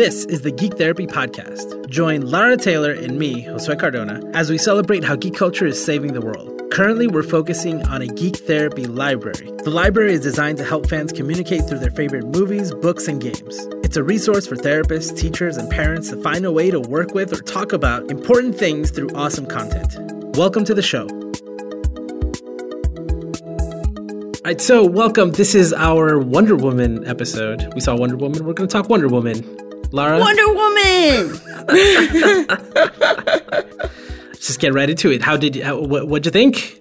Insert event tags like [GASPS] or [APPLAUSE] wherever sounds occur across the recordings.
This is the Geek Therapy Podcast. Join Lara Taylor and me, Josue Cardona, as we celebrate how geek culture is saving the world. Currently, we're focusing on a geek therapy library. The library is designed to help fans communicate through their favorite movies, books, and games. It's a resource for therapists, teachers, and parents to find a way to work with or talk about important things through awesome content. Welcome to the show. All right, so welcome. This is our Wonder Woman episode. We saw Wonder Woman. We're going to talk Wonder Woman. Lara? Wonder Woman! Let's [LAUGHS] just get right into it. How did you, how, what, what'd you think?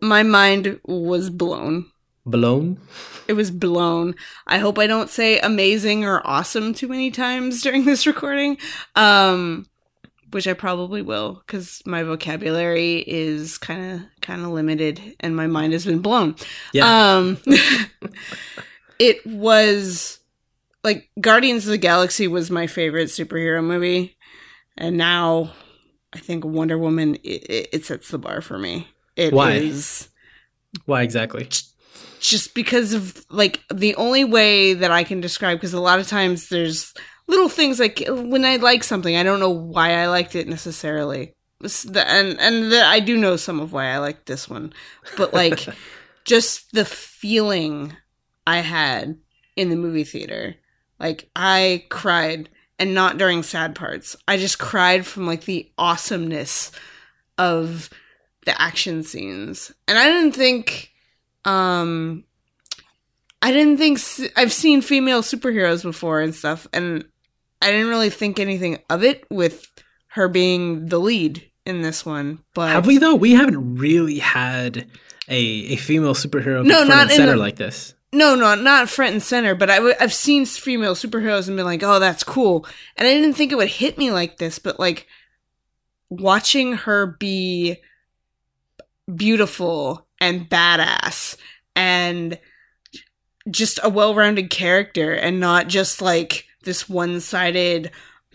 My mind was blown. Blown? It was blown. I hope I don't say amazing or awesome too many times [LAUGHS] during this recording. Um, which I probably will because my vocabulary is kind of kind of limited and my mind has been blown. Yeah. Um, [LAUGHS] it was like Guardians of the Galaxy was my favorite superhero movie, and now I think Wonder Woman it, it, sets the bar for me. It Why? is Why exactly? just because of like the only way that I can describe because a lot of times there's little things like when I like something I don't know why I liked it necessarily and and the, I do know some of why I liked this one but like [LAUGHS] just the feeling I had in the movie theater like I cried and not during sad parts I just cried from like the awesomeness of the action scenes and I didn't think um I didn't think I've seen female superheroes before and stuff and I didn't really think anything of it with her being the lead in this one but Have we though? We haven't really had a, a female superhero No, front not and in center the- like this. No no not front and center but I w- I've seen female superheroes and been like oh that's cool. And I didn't think it would hit me like this but like watching her be beautiful and badass and just a well-rounded character and not just like this one-sided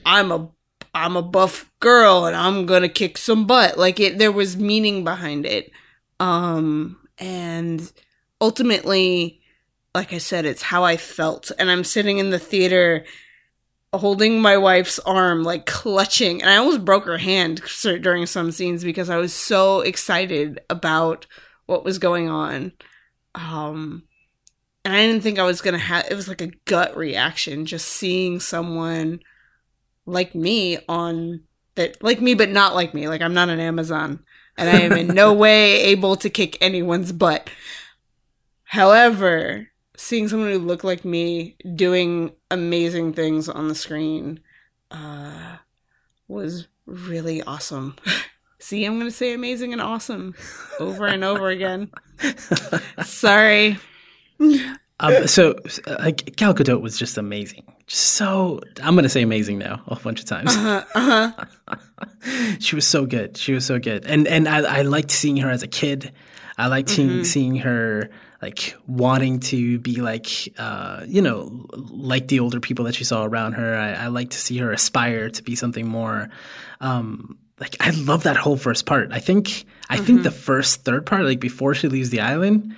I'm a I'm a buff girl and I'm to kick some butt. Like it there was meaning behind it. Um and ultimately like I said it's how I felt. And I'm sitting in the theater holding my wife's arm like clutching. And I almost broke her hand during some scenes because I was so excited about what was going on. Um and I didn't think I was gonna have it was like a gut reaction just seeing someone like me on that like me but not like me. Like I'm not an Amazon and I am in no [LAUGHS] way able to kick anyone's butt. However seeing someone who looked like me doing amazing things on the screen uh was really awesome [LAUGHS] see I'm gonna say amazing and awesome over and over again [LAUGHS] sorry um, so, uh, like, Gal Gadot was just amazing. Just so, I'm going to say amazing now a bunch of times. uh-huh, uh-huh. [LAUGHS] she was so good. She was so good. And and I, I liked seeing her as a kid. I liked seeing, seeing her like wanting to be like uh, you know like the older people that she saw around her. I, I like to see her aspire to be something more. Um, like I love that whole first part. I think I think the first third part, like before she leaves the island,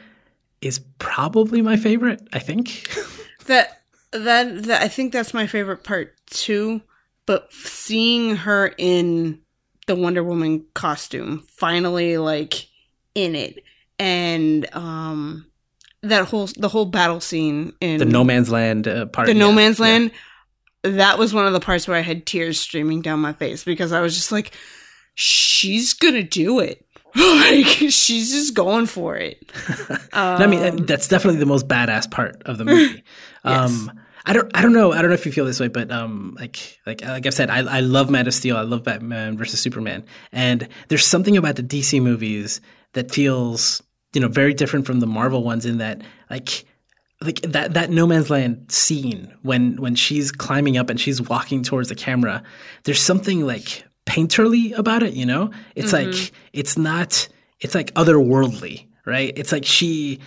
is probably my favorite. I think. [LAUGHS] that that that I think that's my favorite part too. But seeing her in the Wonder Woman costume, finally like in it, and um that whole the whole battle scene in the No Man's Land uh, part. the No yeah, Man's yeah. Land. That was one of the parts where I had tears streaming down my face because I was just like, she's gonna do it. [LAUGHS] like she's just going for it. [LAUGHS] And I mean, Um, that's definitely the most badass part of the movie. [LAUGHS] Yes. um, I don't, I don't know, I don't know if you feel this way, but um, like, like, like I've said, I, I love Man of Steel, I love Batman versus Superman, and there's something about the DC movies that feels, you know, very different from the Marvel ones in that, like, like that that No Man's Land scene when when she's climbing up and she's walking towards the camera. There's something like painterly about it, you know. It's mm-hmm. like it's not. It's like otherworldly, right? It's like she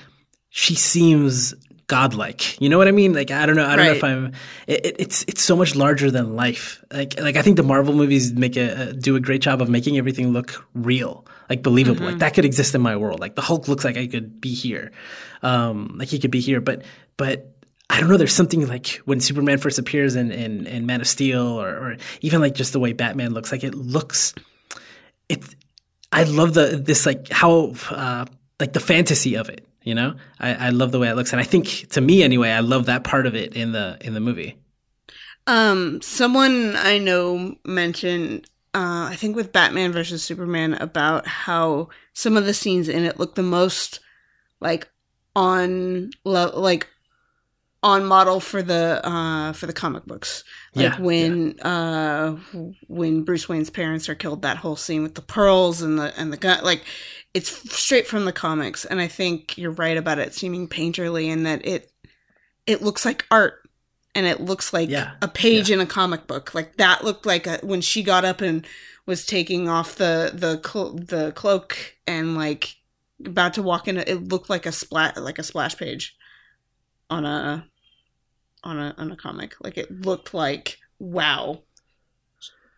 she seems godlike. You know what I mean? Like I don't know. I don't know if I'm. It, it- it's it's so much larger than life. Like like I think the Marvel movies make a, a do a great job of making everything look real, like believable. Like that could exist in my world. Like the Hulk looks like I could be here, um, like he could be here. But but I don't know. There's something like when Superman first appears in in, in Man of Steel, or, or even like just the way Batman looks. Like it looks, it. I love the this like how uh, like the fantasy of it. You know, I, I love the way it looks, and I think to me anyway, I love that part of it in the in the movie. Um, someone I know mentioned, uh, I think with Batman versus Superman, about how some of the scenes in it look the most like on like on model for the uh for the comic books. Like Yeah, when uh when bruce wayne's parents are killed that whole scene with the pearls and the and the gun like it's straight from the comics. And i think you're right about it seeming painterly and that it it looks like art and it looks like Yeah, a page in a comic book. Like that looked like a, when she got up and was taking off the the clo- the cloak and like about to walk in it looked like a splat like a splash page on a on a on a comic. Like it looked like wow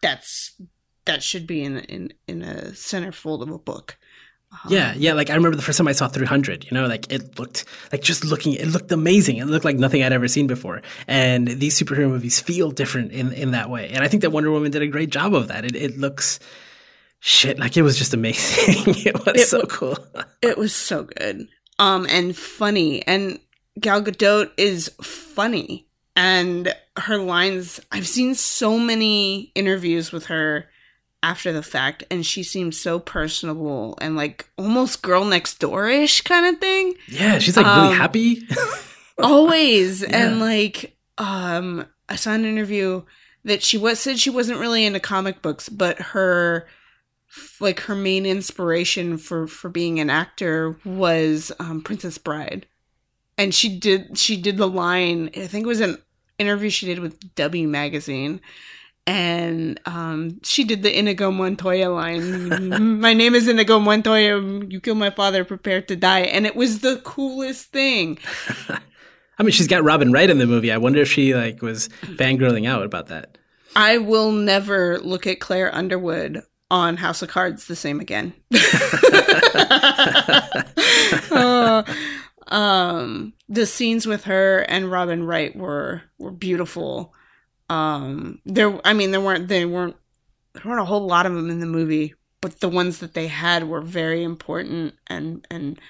that's that should be in in in a centerfold of a book Um, Yeah, yeah. Like I remember the first time I saw 300. You know, like it looked like just looking, it looked amazing. It looked like nothing I'd ever seen before. And these superhero movies feel different in in that way. And I think that Wonder Woman did a great job of that. It it looks shit like it was just amazing. [LAUGHS] it was It so cool. [LAUGHS] it was so good um and funny and gal gadot is funny and her lines i've seen so many interviews with her after the fact and she seems so personable and like almost girl next door-ish kind of thing yeah, she's like really Um, happy. [LAUGHS] always [LAUGHS] Yeah. and like um i saw an interview that she was said she wasn't really into comic books but her like her main inspiration for for being an actor was um princess bride and she did she did the line i think it was an interview she did with w magazine and um, she did the Inigo Montoya line. [LAUGHS] my name is Inigo Montoya. You kill my father, prepare to die. And it was the coolest thing. [LAUGHS] I mean, she's got Robin Wright in the movie. I wonder if she like was fangirling out about that. I will never look at Claire Underwood on House of Cards the same again. [LAUGHS] Uh, um, the scenes with her and Robin Wright were were beautiful. Um, there, I mean, there weren't they weren't there weren't a whole lot of them in the movie, but the ones that they had were very important and and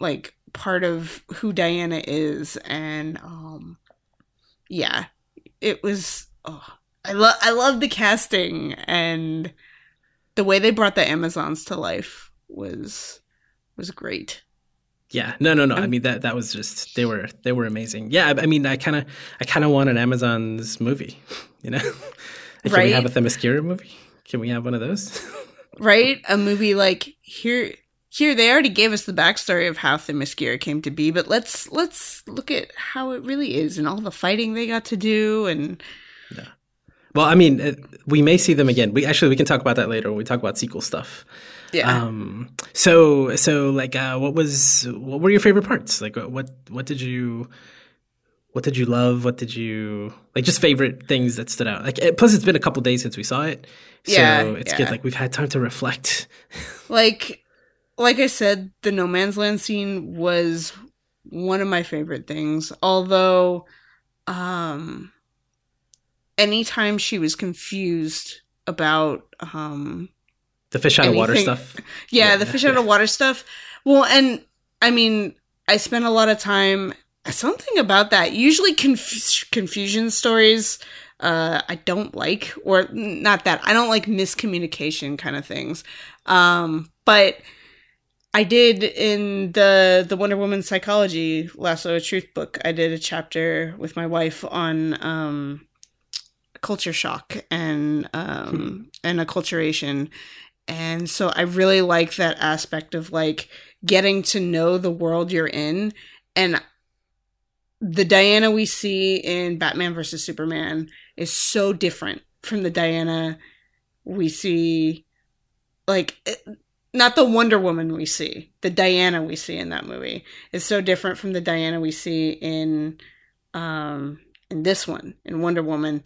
like part of who Diana is, and um, yeah, it was. Oh, I love I love the casting and the way they brought the Amazons to life was was great. Yeah, no, no, no. I mean that that was just they were they were amazing. Yeah, I, mean I kind of I kind of want an Amazon's movie. [LAUGHS] You know, [LAUGHS] Can we have a Themyscira movie? Can we have one of those? [LAUGHS] right? A movie like here here they already gave us the backstory of how Themyscira came to be, but let's let's look at how it really is and all the fighting they got to do and well, I mean, uh, we may see them again. We actually we can talk about that later when we talk about sequel stuff. yeah. Um, so so like, uh, what was what were your favorite parts? Like, what what did you what did you love? What did you like? Just favorite things that stood out. Like, plus it's been a couple days since we saw it, so Yeah, it's yeah. good. Like we've had time to reflect. [LAUGHS] like like I said, the no man's land scene was one of my favorite things. Although um anytime she was confused about um The fish out of water stuff. yeah, [LAUGHS] Yeah, the fish yeah. out of water stuff. Well, and I mean, I spent a lot of time something about that. Usually conf- confusion stories uh I don't like or not that. I don't like miscommunication kind of things. Um but I did in the the Wonder Woman psychology Lasso of Truth book. I did a chapter with my wife on um culture shock and um and acculturation. And so I really like that aspect of like getting to know the world you're in. And the Diana we see in Batman versus Superman is so different from the Diana we see, like, it- not the Wonder Woman we see, the Diana we see in that movie. Is so different from the Diana we see in, um, in this one, in Wonder Woman,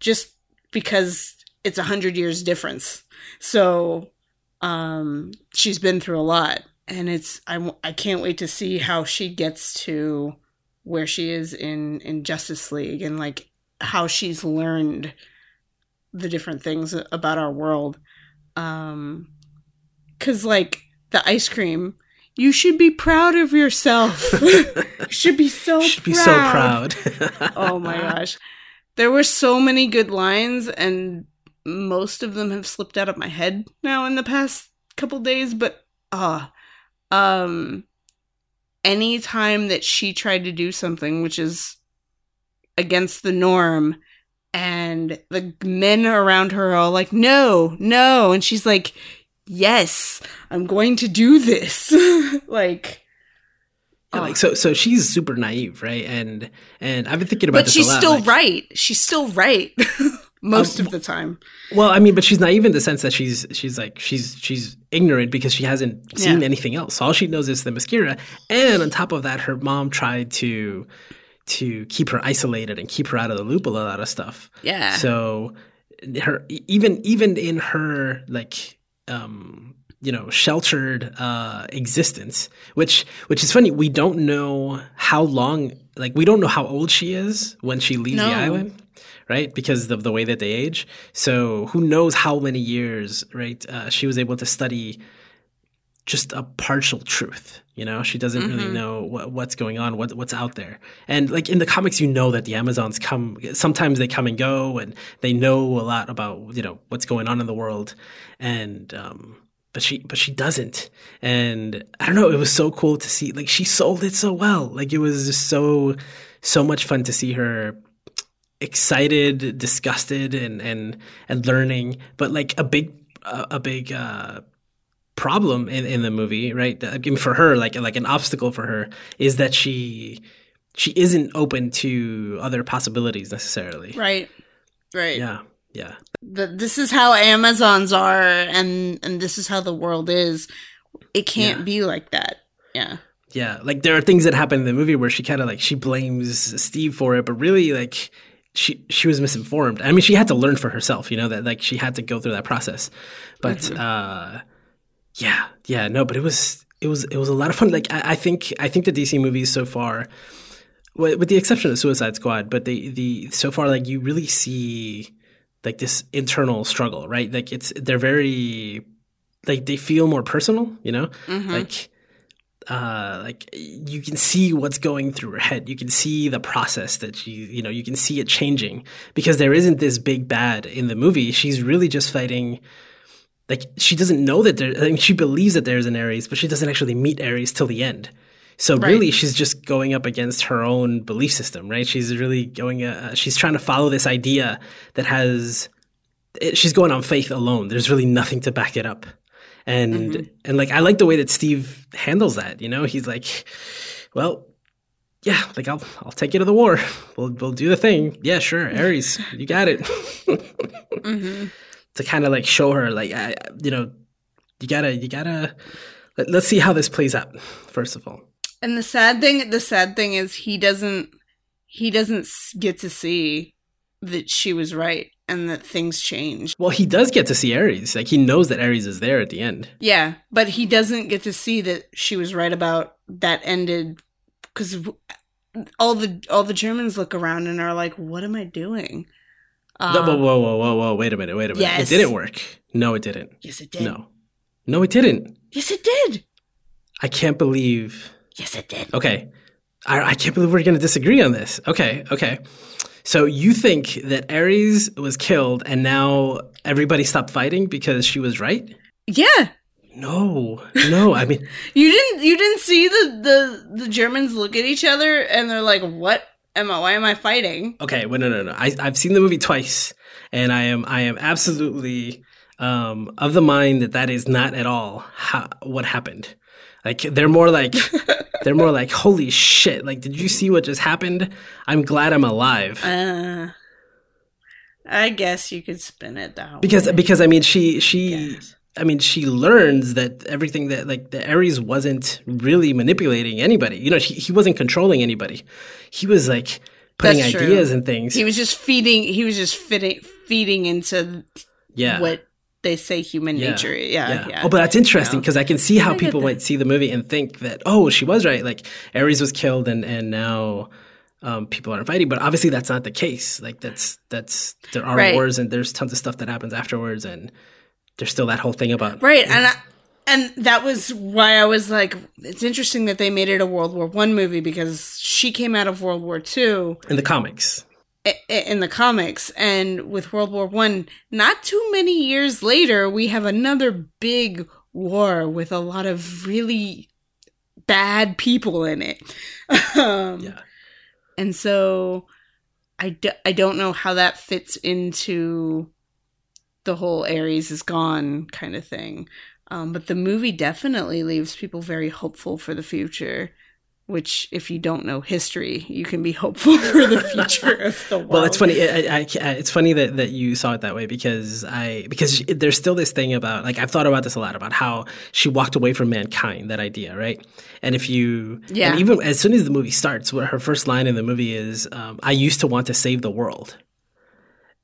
just because it's a hundred years difference. So um she's been through a lot and it's I I can't wait to see how she gets to where she is in in Justice League and like how she's learned the different things about our world. Um cuz like the ice cream you should be proud of yourself. [LAUGHS] you should be so [LAUGHS] Should proud. be so proud. oh my gosh. There were so many good lines and most of them have slipped out of my head now in the past couple days, but uh um any time that she tried to do something which is against the norm and the men around her are all like no no and she's like yes i'm going to do this. [LAUGHS] Like Yeah, like so so she's super naive, right? And and I've been thinking about but this she's a lot, still like- right she's still right [LAUGHS] most Um, of the time Well, I mean, but she's naive in the sense that she's she's like she's she's ignorant because she hasn't seen Yeah. anything else. All she knows is Themyscira, and on top of that, her mom tried to to keep her isolated and keep her out of the loop a lot of stuff. yeah So her even even in her like um you know sheltered uh existence which which is funny. We don't know how long like we don't know how old she is when she leaves the island right? Because of the way that they age. So who knows how many years right uh, she was able to study just a partial truth you know? She doesn't really know what, what's going on what, what's out there. And like in the comics you know that the amazons come sometimes they come and go and they know a lot about you know what's going on in the world. And um but she but she doesn't. And i don't know it was so cool to see like she sold it so well. Like it was just so so much fun to see her excited disgusted and and and learning. But like a big a, a big uh problem in, in the movie, right? I mean, for her, like like an obstacle for her is that she she isn't open to other possibilities necessarily. right. Right. Yeah, yeah, the, this is how amazons are and and this is how the world is it can't Yeah. be like that yeah yeah. Like there are things that happen in the movie where she kind of like she blames Steve for it, but really like she she was misinformed. I mean, she had to learn for herself, you know, that like she had to go through that process. But uh, yeah, yeah, no, but it was it was it was a lot of fun. Like I, I think I think the DC movies so far. with, with the exception of Suicide Squad, but the the so far like you really see like this internal struggle, right? Like it's they're very like they feel more personal, you know? Mhm. Like uh like you can see what's going through her head. You can see the process that she you know, you can see it changing because there isn't this big bad in the movie. She's really just fighting like she doesn't know that there I mean, she believes that there's an Ares, but she doesn't actually meet Ares till the end. So Right. really, she's just going up against her own belief system, right? She's really going. Uh, she's trying to follow this idea that has. It, she's going on faith alone. There's really nothing to back it up, and and like I like the way that Steve handles that. You know, he's like, well, yeah, like I'll I'll take you to the war. We'll we'll do the thing. Yeah, sure, Ares, you got it. hmm [LAUGHS] to kind of like show her, like, I, I- you know, you gotta you gotta. Let, let's see how this plays out. First of all. And the sad thing, the sad thing is he doesn't, he doesn't get to see that she was right and that things change. Well, he does get to see Ares. Like he knows that Ares is there at the end. Yeah, but he doesn't get to see that she was right about that ended because all the all the Germans look around and are like, "What am I doing?" No, Um, whoa, whoa, whoa, whoa, whoa! Wait a minute, wait a minute. Yes. It didn't work. No, it didn't. yes, it did. No, no, it didn't. Yes, it did. I can't believe. Yes, it did. Okay, I, I can't believe we're going to disagree on this. Okay, okay. So you think that Ares was killed and now everybody stopped fighting because she was right? Yeah, No, no. I mean, [LAUGHS] you didn't. You didn't see the the the Germans look at each other and they're like, "What am I? Why am I fighting?" okay, well, no, no, no. I, I've seen the movie twice, and I am, I am absolutely um, of the mind that that is not at all how, what happened. Like they're more like they're more like holy shit! Like, did you see what just happened? I'm glad I'm alive Uh, I guess you could spin it that because way. because I mean she she Yes. I mean she learns that everything that like the Ares wasn't really manipulating anybody. You know, he, he wasn't controlling anybody. He was like putting That's true. ideas and things. he was just feeding. He was just fitting feeding into yeah. what they say human Yeah. nature. Yeah, yeah. Oh, but that's interesting know. because I can see how people might see the movie and think that, oh, she was right. Like Ares was killed and, and now um, people aren't fighting. But obviously that's not the case. Like that's, that's, there are Right. wars and there's tons of stuff that happens afterwards. And there's still that whole thing about, Right, and I, and that was why I was like, it's interesting that they made it a World War One movie because she came out of World War Two in the comics. I- i- in the comics, and with World War One, not too many years later, we have another big war with a lot of really bad people in it. [LAUGHS] um, Yeah. and so I, don't know how that fits into the whole Ares is gone kind of thing. Um, but the movie definitely leaves people very hopeful for the future. Which, if you don't know history, you can be hopeful [LAUGHS] for the future of the world. [LAUGHS] Well, it's funny. I, I, I, it's funny that, that you saw it that way because I because there's still this thing about like I've thought about this a lot about how she walked away from mankind. That idea, right? And if you Yeah. and even as soon as the movie starts, what her first line in the movie is, um, "I used to want to save the world."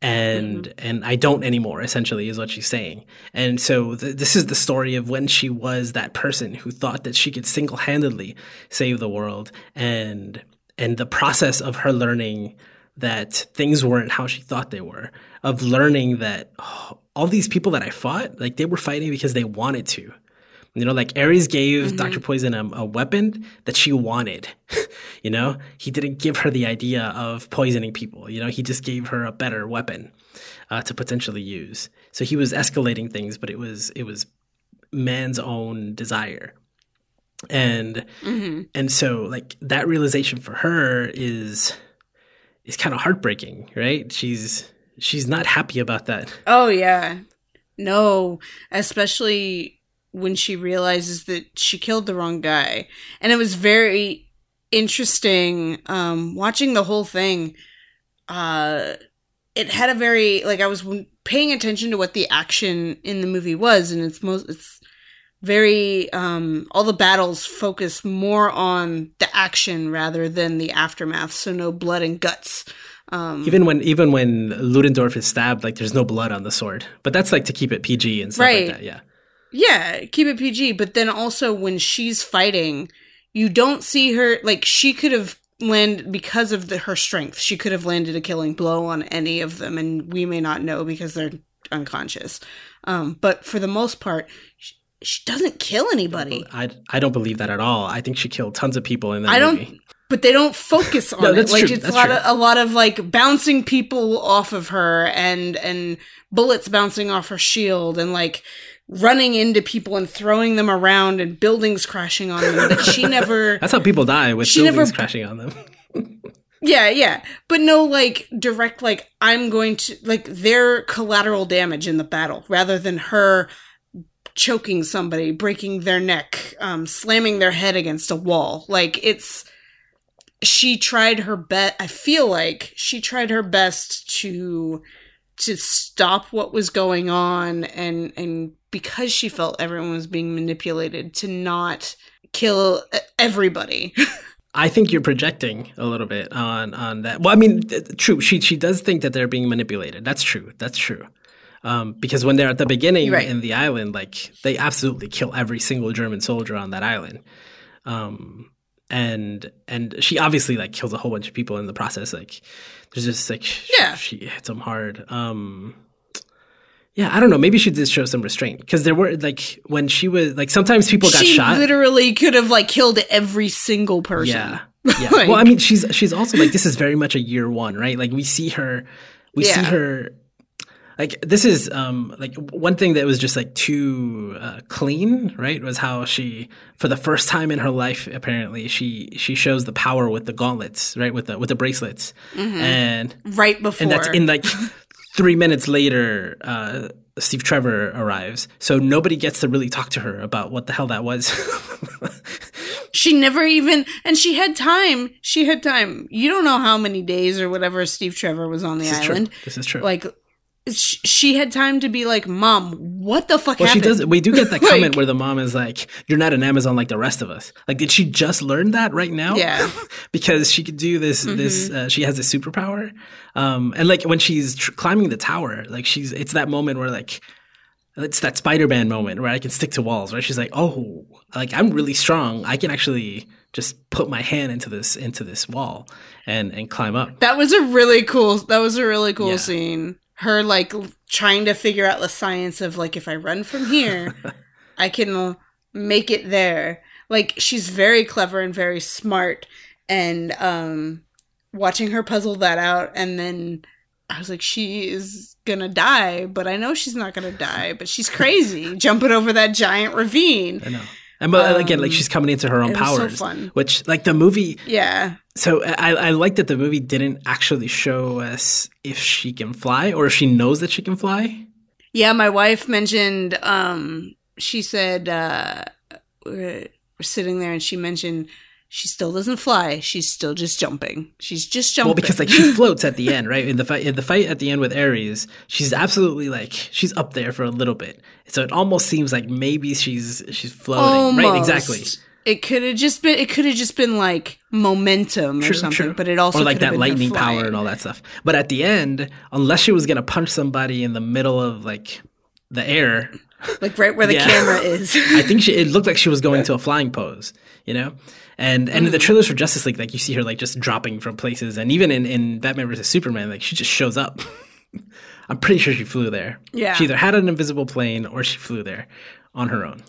And mm-hmm. and I don't anymore. Essentially, is what she's saying. And so th- this is the story of when she was that person who thought that she could single handedly save the world, and and the process of her learning that things weren't how she thought they were, of learning that oh, all these people that I fought, like they were fighting because they wanted to. You know, like Ares gave Dr. Poison a, a weapon that she wanted. [LAUGHS] you know, he didn't give her the idea of poisoning people. You know, he just gave her a better weapon uh, to potentially use. So he was escalating things, but it was it was man's own desire. And Mhm. and so like that realization for her is is kind of heartbreaking, right? She's she's not happy about that. Oh yeah. No, especially when she realizes that she killed the wrong guy. And it was very interesting um watching the whole thing. Uh it had a very like I was paying attention to what the action in the movie was and it's most it's very um all the battles focus more on the action rather than the aftermath so no blood and guts um Even when even when Ludendorff is stabbed, like there's no blood on the sword. But that's like to keep it PG and stuff Right. like that. Yeah. Yeah, keep it PG. But then also when she's fighting, you don't see her like she could have landed because of the, her strength. She could have landed a killing blow on any of them, and we may not know because they're unconscious. Um, but for the most part, she, she doesn't kill anybody. I, I don't believe that at all. I think she killed tons of people in that I don't- movie. But they don't focus [LAUGHS] on No, it. Like true. it's That's a lot true. of a lot of like bouncing people off of her and and bullets bouncing off her shield and like running into people and throwing them around and buildings crashing on them. that she [LAUGHS] never That's how people die with She buildings never- crashing on them. [LAUGHS] Yeah, yeah. But no like direct like I'm going to like their collateral damage in the battle rather than her choking somebody, breaking their neck, um slamming their head against a wall. Like it's she tried her best I feel like she tried her best to to stop what was going on and and because she felt everyone was being manipulated to not kill e- everybody. [LAUGHS] I think you're projecting a little bit on on that. Well, I mean, true. She she does think that they're being manipulated. That's true. That's true. Um, because when they're at the beginning Right. in the island, like they absolutely kill every single German soldier on that island. Um, and and she obviously like kills a whole bunch of people in the process. Like there's just like Yeah. she hits them hard. Um, yeah, I don't know. Maybe she did show some restraint because there were like when she was like sometimes people got shot. she shot. literally could have like killed every single person. Yeah. [LAUGHS] Yeah. Like- well, I mean, she's she's also like this is very much a year one, right? Like we see her, we see her. Like this is um like one thing that was just like too uh, clean, right? Was how she for the first time in her life apparently she she shows the power with the gauntlets, right? With the with the bracelets, and right before. and that's in like [LAUGHS] three minutes later. uh Steve Trevor arrives, so nobody gets to really talk to her about what the hell that was. [LAUGHS] she never even and she had time. She had time. You don't know how many days or whatever Steve Trevor was on the this is island. true. This is true. Like she had time to be like, "Mom, what the fuck Well, happened?" she does. We do get that [LAUGHS] Like- comment where the mom is like, "You're not an Amazon like the rest of us." Like, did she just learn that right now? Yeah. [LAUGHS] because she could do this. This uh, she has a superpower. Um, and like when she's tr- climbing the tower, like she's it's that moment where like it's that Spider-Man moment where I can stick to walls, right? She's like, "Oh, like I'm really strong. I can actually just put my hand into this into this wall and and climb up." That was a really cool. That was a really cool Yeah. scene. Her like trying to figure out the science of like if I run from here, [LAUGHS] I can make it there. Like she's very clever and very smart, and um, watching her puzzle that out, and then I was like, she is gonna die, but I know she's not gonna die. But she's crazy, [LAUGHS] jumping over that giant ravine. I know. And but again, like Um, she's coming into her own so powers, fun. which like the movie. Yeah, So I I like that the movie didn't actually show us if she can fly or if she knows that she can fly. Yeah, my wife mentioned um she said uh we're, we're sitting there and she mentioned she still doesn't fly. She's still just jumping. She's just jumping. Well, because like she [LAUGHS] floats at the end, right? In the fight, in the fight at the end with Ares, she's absolutely like she's up there for a little bit. So it almost seems like maybe she's she's floating, right? Exactly. It could have just been it could have just been like momentum or True, something, true. but it also or like that lightning power and all that stuff. But at the end, unless she was gonna punch somebody in the middle of like the air, like right where the [LAUGHS] Yeah. camera is. I think she it looked like she was going [LAUGHS] to a flying pose, you know? And and Mm. in the trailers for Justice League, like you see her like just dropping from places, and even in, in Batman versus Superman, like she just shows up. [LAUGHS] I'm pretty sure she flew there. Yeah. She either had an invisible plane or she flew there on her own.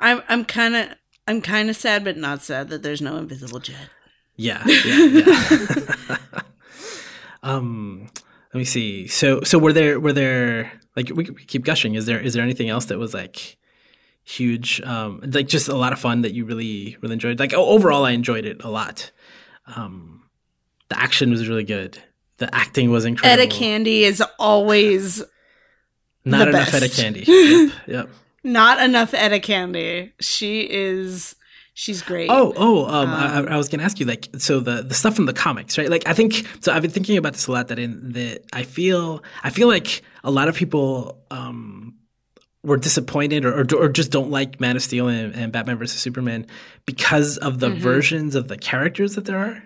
I'm I'm kind of I'm kind of sad but not sad that there's no invisible jet. Yeah, yeah, yeah. [LAUGHS] um, let me see. So, so were there were there like we, we keep gushing? Is there is there anything else that was like huge? Um, like just a lot of fun that you really really enjoyed. Like overall, I enjoyed it a lot. Um, the action was really good. The acting was incredible. Etta Candy is always Not enough best. Candy. [LAUGHS] yep, yep. not enough Etta Candy. She is she's great. Oh, oh, um, I, I was gonna ask you, like, so the the stuff from the comics, right? Like, I think so. I've been thinking about this a lot. That in the, I feel, I feel like a lot of people um, were disappointed or, or or just don't like Man of Steel and, and Batman versus Superman because of the mm-hmm. versions of the characters that there are,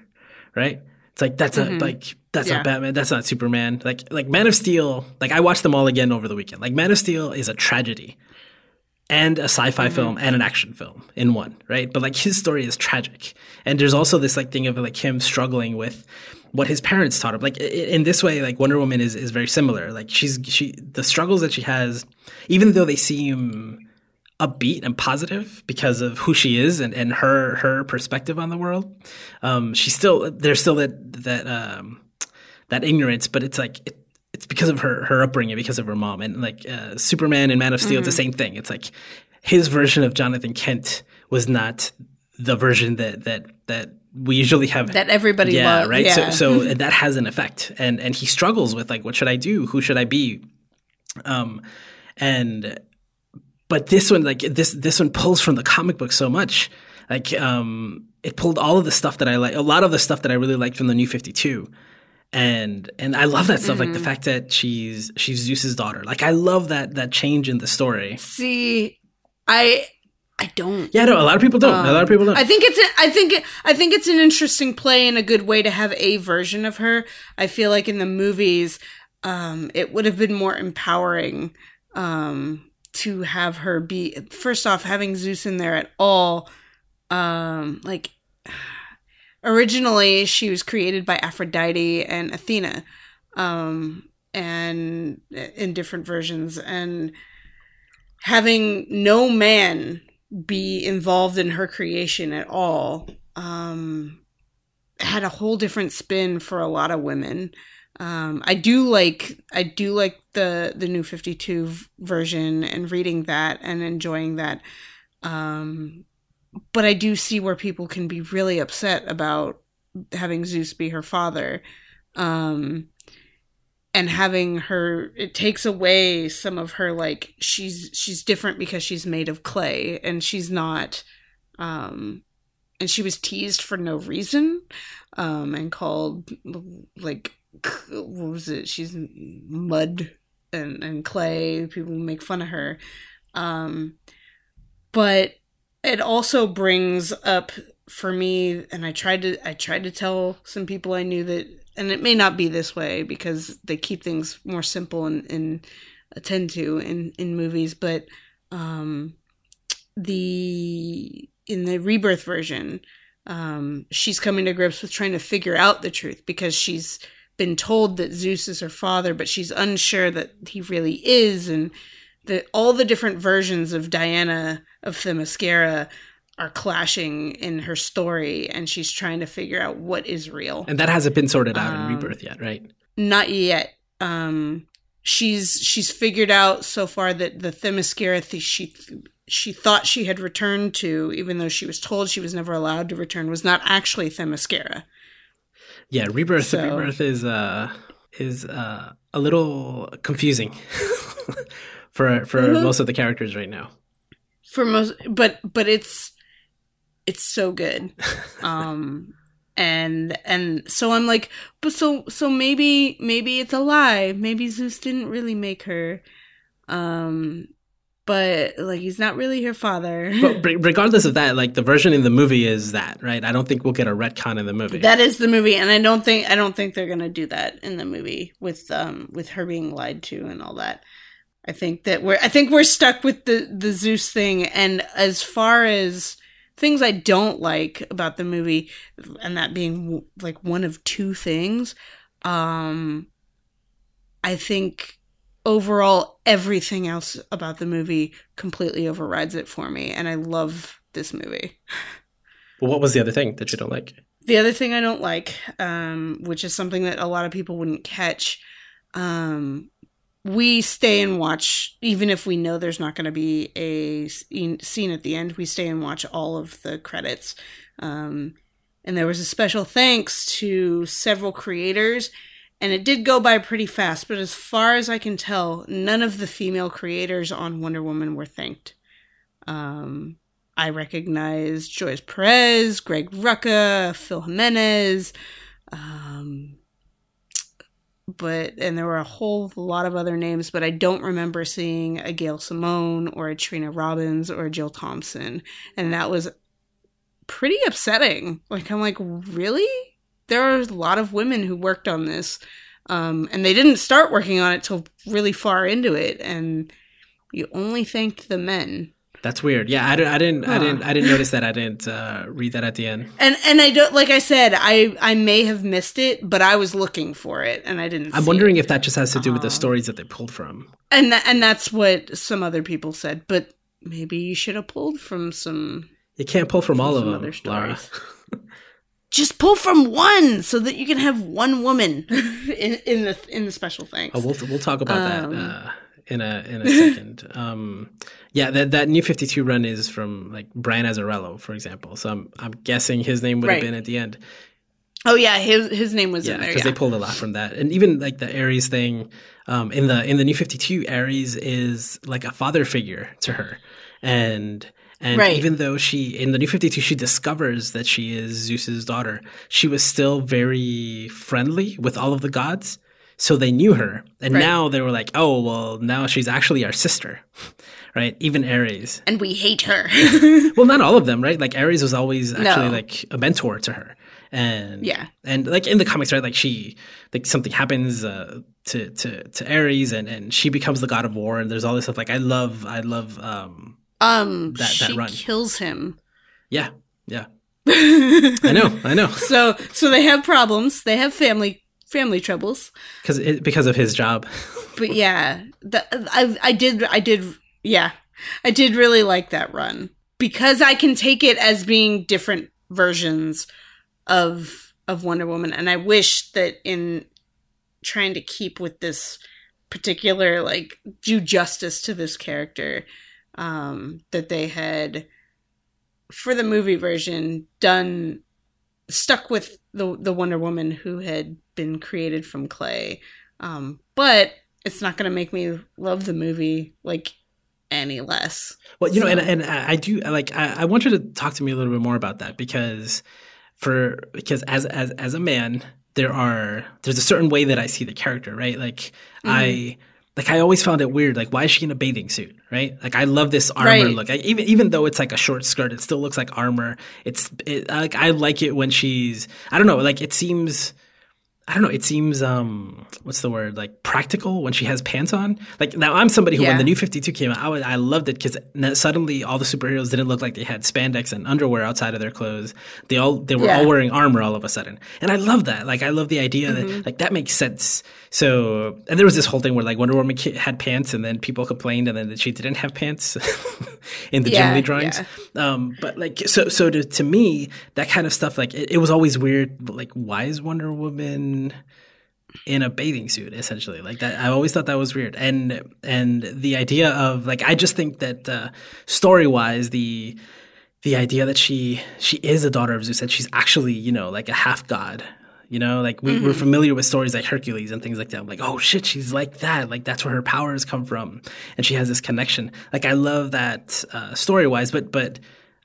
right? It's like that's not mm-hmm. like that's Yeah. not Batman, that's not Superman. Like like Man of Steel, like I watched them all again over the weekend. Like Man of Steel is a tragedy and a sci-fi mm-hmm. film and an action film in one, right? But like his story is tragic, and there's also this like thing of like him struggling with what his parents taught him. Like in this way, like Wonder Woman is is very similar. Like she's she the struggles that she has, even though they seem upbeat and positive because of who she is and, and her her perspective on the world. Um, she's still there's still that that um, that ignorance, but it's like it, it's because of her her upbringing, because of her mom, and like uh, Superman and Man of Steel, it's the same thing. It's like his version of Jonathan Kent was not the version that that that we usually have that everybody yeah, loves. right. Yeah. So so [LAUGHS] that has an effect, and and he struggles with like, what should I do? Who should I be? Um, and but this one, like this this one pulls from the comic book so much. Like um, it pulled all of the stuff that I like, a lot of the stuff that I really liked from the New Fifty Two. And and I love that stuff, like the Mm-hmm. fact that she's she's Zeus's daughter. Like I love that that change in the story. See, I I don't. Yeah, no, a lot of people don't. a lot of people don't. I think it's a, I think it, I think it's an interesting play and a good way to have a version of her. I feel like in the movies, um, it would have been more empowering um, to have her be first off having Zeus in there at all. Um, like [SIGHS] originally, she was created by Aphrodite and Athena, um, and in different versions, and having no man be involved in her creation at all um had a whole different spin for a lot of women. Um i do like i do like the the new 52 version and reading that and enjoying that. Um but i do see where people can be really upset about having zeus be her father. Um and having her it takes away some of her like she's she's different because she's made of clay and she's not um and she was teased for no reason um and called like what was it? She's mud and and clay. People make fun of her. Um but it also brings up for me and i tried to i tried to tell some people i knew that and it may not be this way because they keep things more simple and, in attend to in in movies, but um, the in the rebirth version, um, she's coming to grips with trying to figure out the truth because she's been told that Zeus is her father, but she's unsure that he really is, and the all the different versions of Diana of Themyscira are clashing in her story, and she's trying to figure out what is real. And that hasn't been sorted out Um, in Rebirth yet, right? Not yet. Um, she's she's figured out so far that the Themyscira th- she she thought she had returned to, even though she was told she was never allowed to return, was not actually Themyscira. Yeah, Rebirth. So- Rebirth is uh is uh a little confusing [LAUGHS] for for Mhm. most of the characters right now. for most but but it's it's so good. [LAUGHS] Um and and so i'm like but so so maybe maybe it's a lie. Maybe zeus didn't really make her. Um but like he's not really her father. [LAUGHS] But regardless of that, like the version in the movie is that, right? I don't think we'll get a retcon in the movie. that is the movie and i don't think i don't think they're gonna do that in the movie with um with her being lied to and all that. I think that we're i think we're stuck with the the zeus thing and as far as things i don't like about the movie and that being like one of two things um i think overall everything else about the movie completely overrides it for me and i love this movie Well, what was the other thing that you don't like? the other thing I don't like, um, which is something that a lot of people wouldn't catch, um, we stay and watch, even if we know there's not going to be a scene at the end, we stay and watch all of the credits. Um, and there was a special thanks to several creators, and it did go by pretty fast, but as far as I can tell, none of the female creators on Wonder Woman were thanked. Um, I recognize George Perez, Greg Rucka, Phil Jimenez, um, but and there were a whole lot of other names, but I don't remember seeing a Gail Simone or a Trina Robbins or a Jill Thompson, and that was pretty upsetting. Like I'm like, really? There are a lot of women who worked on this, um, and they didn't start working on it till really far into it, and you only thanked the men. That's weird. Yeah, I, don't- I didn't, I didn't, I didn't notice that. I didn't uh, read that at the end. And and I don't like I said I I may have missed it, but I was looking for it and I didn't. I'm wondering it. if that just has to do with the Uh-huh. stories that they pulled from. and tha- and that's what some other people said. But maybe you should have pulled from some. You can't pull from all of them, Lara. [LAUGHS] Just pull from one so that you can have one woman [LAUGHS] in, in the in the special thanks. Oh, we'll we'll talk about Um, that uh, in a in a second. [LAUGHS] um, yeah, that that new Fifty Two run is from like Brian Azzarello, for example. So I'm I'm guessing his name would Right. have been at the end. oh yeah, his his name was Yeah, in there. because Yeah. they pulled a lot from that, and even like the Ares thing um, in the in the new Fifty Two, Ares is like a father figure to her, and and Right. even though she in the new Fifty Two she discovers that she is Zeus's daughter, she was still very friendly with all of the gods, so they knew her, and Right. now they were like, oh well, now she's actually our sister, [LAUGHS] right? Even Ares. and we hate her. [LAUGHS] Well, not all of them, right? Like Ares was always actually No. like a mentor to her, and Yeah. and like in the comics, right? Like she, like something happens uh, to to to Ares, and and she becomes the god of war, and there's all this stuff. Like I love, I love, um, um, That- that she run. kills him. yeah, yeah. [LAUGHS] I know, I know, so so they have problems. They have family family troubles. because because of his job. [LAUGHS] but yeah, the, I I did I did yeah, I did really like that run because I can take it as being different versions of of Wonder Woman, and I wish that in trying to keep with this particular like do justice to this character, um, that they had for the movie version done stuck with the the Wonder Woman who had been created from clay. Um, but it's not going to make me love the movie like any less. Well, you know, and and I do like I, I want you to talk to me a little bit more about that because for because as as as a man, there are there's a certain way that I see the character, right? Like I like I always found it weird. Like, why is she in a bathing suit, right? Like, I love this armor Right. look. Like, even even though it's like a short skirt, it still looks like armor. It's it, like I like it when she's I don't know. Like, it seems I don't know. It seems um, what's the word? Like practical when she has pants on. Like now, I'm somebody who, Yeah. when the new Fifty Two came out, I, was, I loved it because suddenly all the superheroes didn't look like they had spandex and underwear outside of their clothes. They all they were Yeah. all wearing armor all of a sudden, and I love that. Like I love the idea Mm-hmm. that like that makes sense. So and there was this whole thing where like Wonder Woman had pants, and then people complained, and then that she didn't have pants [LAUGHS] in the Yeah, Jim Lee drawings. Um, but like so so to to me that kind of stuff like it, it was always weird. Like why is Wonder Woman in a bathing suit essentially like that i always thought that was weird and and the idea of like i just think that uh, story wise the the idea that she she is a daughter of zeus that she's actually you know like a half god you know like we, we're familiar with stories like hercules and things like that. I'm like oh shit she's like that. Like that's where her powers come from. And she has this connection. Like i love that uh, story wise but but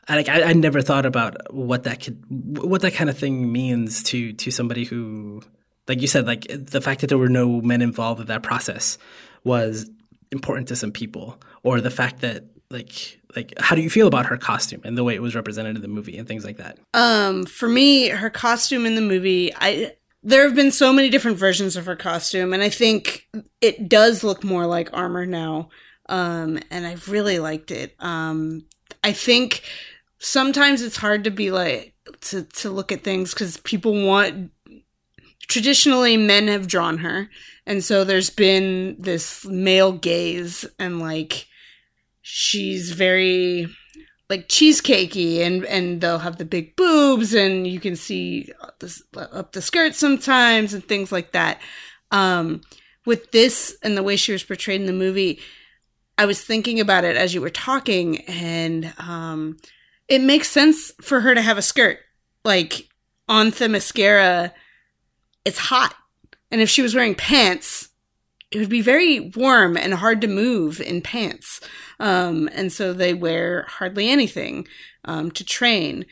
I, like I, I never thought about what that could what that kind of thing means to to somebody who like you said, like the fact that there were no men involved in that process was important to some people, or the fact that like like how do you feel about her costume and the way it was represented in the movie and things like that? Um, for me, her costume in the movie, I there have been so many different versions of her costume, and I think it does look more like armor now. Um, and I really liked it. Um, I think sometimes it's hard to be like to to look at things because people want. Traditionally, men have drawn her, and so there's been this male gaze, and like she's very like cheesecakey and and they'll have the big boobs and you can see up the, up the skirt sometimes and things like that. Um with this and the way she was portrayed in the movie i was thinking about it as you were talking and um it makes sense for her to have a skirt. Like on Themyscira it's hot. And if she was wearing pants it would be very warm and hard to move in pants. Um, and so they wear hardly anything um, to train.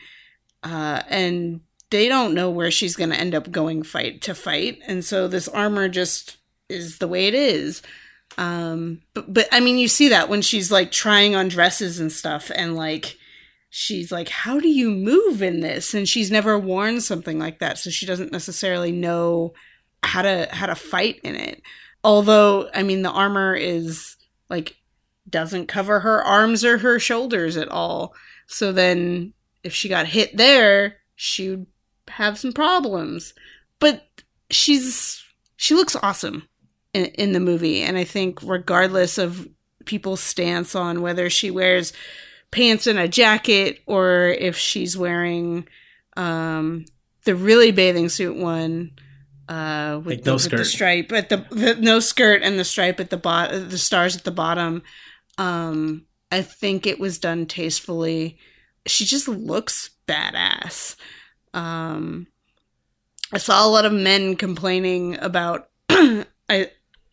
Uh, and they don't know where she's going to end up going fight to fight. And so this armor just is the way it is. Um, but, but i mean you see that when she's like trying on dresses and stuff and like she's like how do you move in this? And she's never worn something like that so she doesn't necessarily know how to how to fight in it although i mean the armor is like doesn't cover her arms or her shoulders at all. So then if she got hit there, she would have some problems. But she's she looks awesome in, in the movie and I think regardless of people's stance on whether she wears pants and a jacket or if she's wearing um the really bathing suit one uh with, Like the, no with the stripe at the, the no skirt and the stripe at the bottom the stars at the bottom. Um i think it was done tastefully. She just looks badass. Um i saw a lot of men complaining about [CLEARS THROAT] i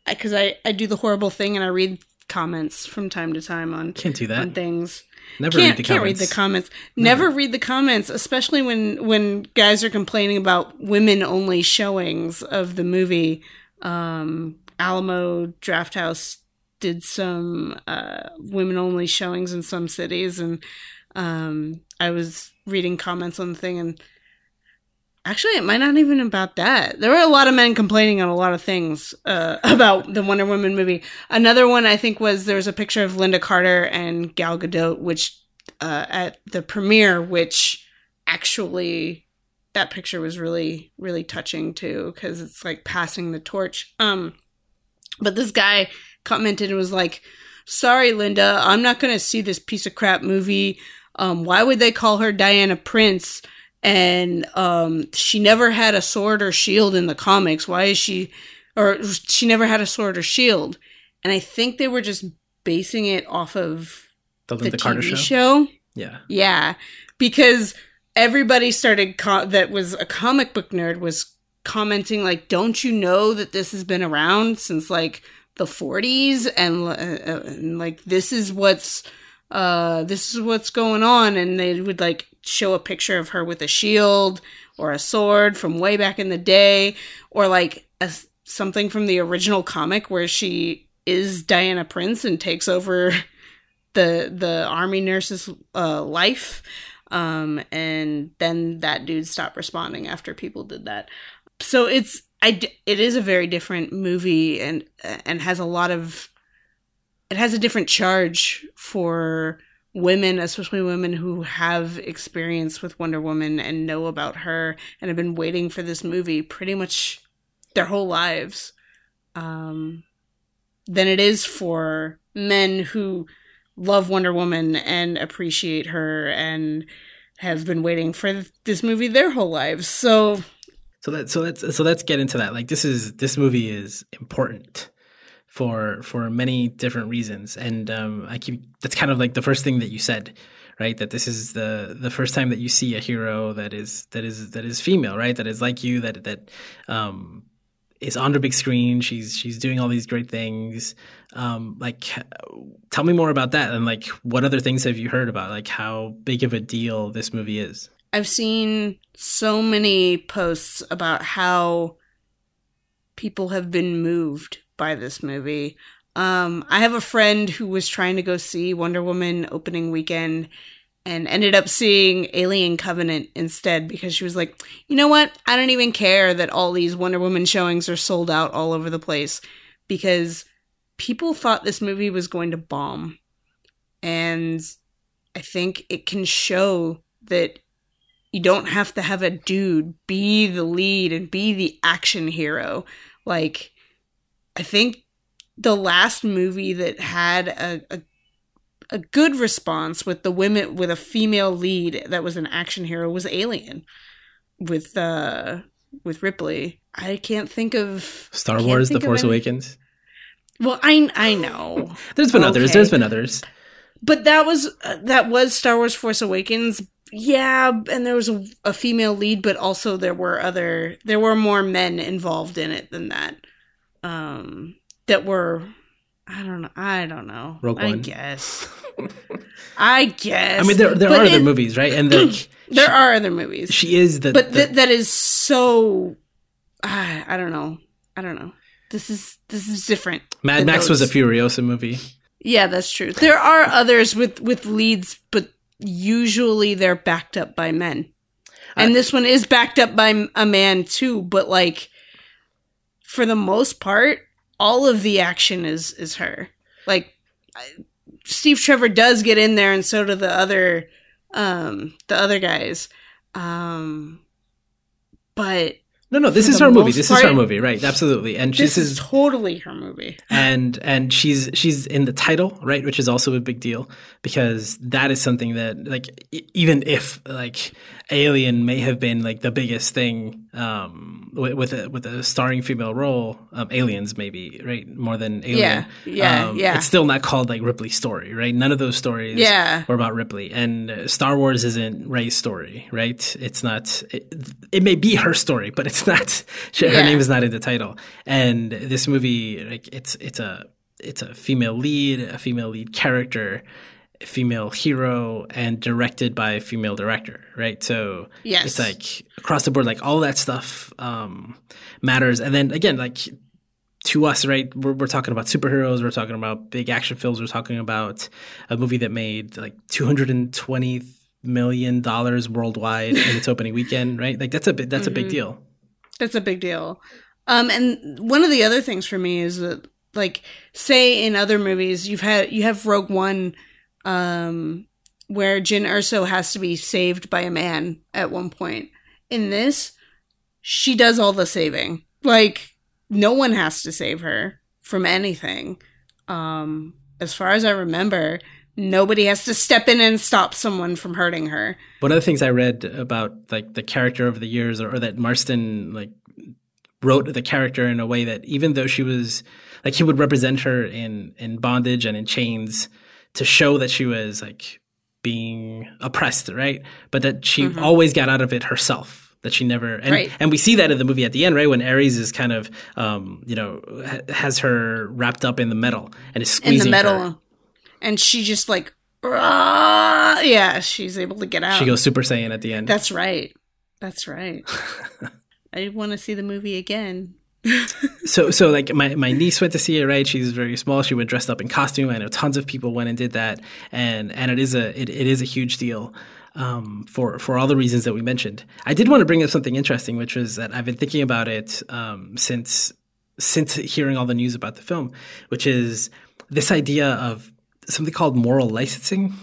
because I, I do the horrible thing and i read comments from time to time on Can't do that. on things Never can't, read the can't comments. read the comments. Never read the comments, especially when when guys are complaining about women only showings of the movie. Um, Alamo Drafthouse did some uh, women only showings in some cities, and um, I was reading comments on the thing, and actually, it might not even about that. There were a lot of men complaining on a lot of things uh, [LAUGHS] about the Wonder Woman movie. Another one I think was there was a picture of Lynda Carter and Gal Gadot, which uh, at the premiere, which actually that picture was really really touching too because it's like passing the torch. Um, but this guy commented and was like, "Sorry, Lynda, I'm not going to see this piece of crap movie. Um, why would they call her Diana Prince?" And um, she never had a sword or shield in the comics. Why is she, or she never had a sword or shield? And I think they were just basing it off of the the Lynda TV Carter show. show. Yeah. Yeah, because everybody started co- that was a comic book nerd was commenting like, "Don't you know that this has been around since like the 40s and, uh, uh, and like this is what's uh this is what's going on?" And they would like show a picture of her with a shield or a sword from way back in the day or like a, something from the original comic where she is Diana Prince and takes over [LAUGHS] the the army nurse's uh, life um and then that dude stopped responding after people did that so it's I, it is a very different movie and and has a lot of it has a different charge for women, especially women who have experience with Wonder Woman and know about her and have been waiting for this movie pretty much their whole lives. Um, than it is for men who love Wonder Woman and appreciate her and have been waiting for this movie their whole lives. So so that so let's so let's get into that. Like this is this movie is important for for many different reasons, and um, I keep that's kind of like the first thing that you said, right? That this is the the first time that you see a hero that is that is that is female, right? That is like you, that that um, is on the big screen. She's she's doing all these great things. Um, like, tell me more about that, and like, what other things have you heard about? Like, how big of a deal this movie is? I've seen so many posts about how people have been moved by this movie. Um, I have a friend who was trying to go see Wonder Woman opening weekend and ended up seeing Alien Covenant instead because she was like, you know what? I don't even care that all these Wonder Woman showings are sold out all over the place because people thought this movie was going to bomb. And I think it can show that you don't have to have a dude be the lead and be the action hero. Like, I think the last movie that had a, a a good response with the women with a female lead that was an action hero was Alien with uh with Ripley. I can't think of Star Wars: The Force Awakens. Well, I I know. [LAUGHS] There's been okay. others. There's been others. But that was uh, that was Star Wars: Force Awakens. Yeah, and there was a, a female lead, but also there were other there were more men involved in it than that. Um, that were I don't know. I don't know. Rogue I One. guess. [LAUGHS] I guess. I mean, there there but are it, other movies, right? And the, [CLEARS THROAT] there she, are other movies. She is the, but the, th- that is so. Uh, I don't know. I don't know. This is this is different. Mad Max those. was a Furiosa movie. Yeah, that's true. There are others with with leads, but usually they're backed up by men. And uh, this one is backed up by a man too, but like for the most part, all of the action is is her. Like Steve Trevor does get in there, and so do the other um the other guys. Um, but no, no, this is her movie. This part, is her movie, right? Absolutely, and this is totally her movie. And and she's she's in the title, right, which is also a big deal because that is something that like even if like Alien may have been like the biggest thing um, with with a, with a starring female role, um, Aliens maybe right more than Alien. Yeah, yeah, um, yeah. It's still not called like Ripley's story, right? None of those stories yeah. were about Ripley, and Star Wars isn't Rey's story, right? It's not. It, it may be her story, but it's not. [LAUGHS] Her yeah. name is not in the title. And this movie, like, it's it's a it's a female lead, a female lead character female hero and directed by a female director, right? So yes. it's like across the board, like all that stuff um, matters. And then again, like to us, right? We're, we're talking about superheroes. We're talking about big action films. We're talking about a movie that made like two hundred and twenty million dollars worldwide in its opening weekend, right? Like that's a big, that's mm-hmm. a big mm-hmm. deal. That's a big deal. Um, and one of the other things for me is that, like, say in other movies, you've had you have Rogue One um, where Jyn Erso has to be saved by a man at one point. In this, she does all the saving. Like, no one has to save her from anything. Um, as far as I remember, nobody has to step in and stop someone from hurting her. One of the things I read about like the character over the years, or, or that Marston like wrote the character in a way that even though she was like he would represent her in in bondage and in chains, to show that she was like being oppressed, right? But that she mm-hmm. always got out of it herself. That she never and right. and we see that in the movie at the end, right? When Ares is kind of um, you know ha- has her wrapped up in the metal and is squeezing in the metal, her. and she just like yeah, she's able to get out. She goes Super Saiyan at the end. That's right. That's right. [LAUGHS] I want to see the movie again [LAUGHS] so so like my, my niece went to see it right she's very small she went dressed up in costume i know tons of people went and did that and and it is a it, it is a huge deal um, for for all the reasons that we mentioned. I did want to bring up something interesting, which was that I've been thinking about it um, since since hearing all the news about the film, which is this idea of something called moral licensing,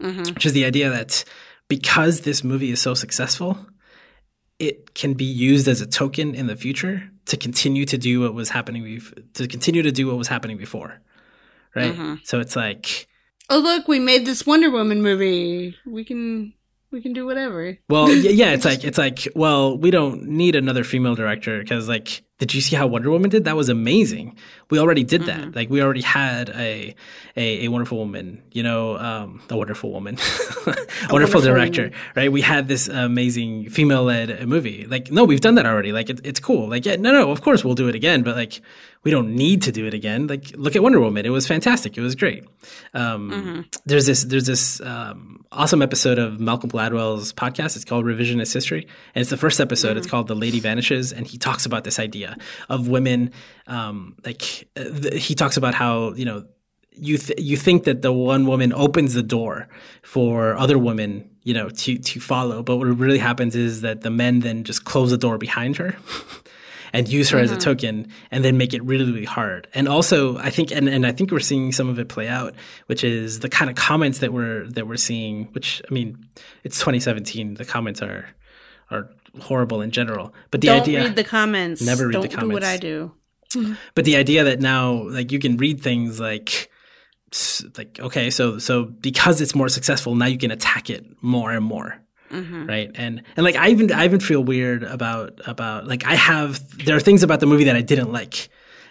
mm-hmm. which is the idea that because this movie is so successful, it can be used as a token in the future to continue to do what was happening we to continue to do what was happening before, right? Mm-hmm. So it's like, oh look, we made this Wonder Woman movie. We can we can do whatever. Well, yeah, it's [LAUGHS] like it's like well, we don't need another female director because like did you see how Wonder Woman did? That was amazing. We already did that. Mm-hmm. Like we already had a a, a wonderful woman, you know, um, a wonderful woman, [LAUGHS] a wonderful, wonderful director, woman. right? We had this amazing female led movie. Like no, we've done that already. Like it, it's cool. Like yeah, no, no, of course we'll do it again, but like we don't need to do it again. Like look at Wonder Woman. It was fantastic. It was great. Um, mm-hmm. There's this there's this um, awesome episode of Malcolm Gladwell's podcast. It's called Revisionist History, and it's the first episode. Mm-hmm. It's called The Lady Vanishes, and he talks about this idea of women. Um, like th- he talks about how you know you th- you think that the one woman opens the door for other women, you know, to to follow, but what really happens is that the men then just close the door behind her. [LAUGHS] and use her mm-hmm. as a mm-hmm. token and then make it really, really hard. And also I think and, and I think we're seeing some of it play out, which is the kind of comments that we're that we're seeing, which I mean, it's 2017. The comments are are horrible in general. But the Don't idea read the comments. Never read Don't the comments. Do what I do. But the idea that now like you can read things like like okay, so so because it's more successful, now you can attack it more and more. Mm-hmm. Right. And and like I even I even feel weird about about like I have there are things about the movie that I didn't like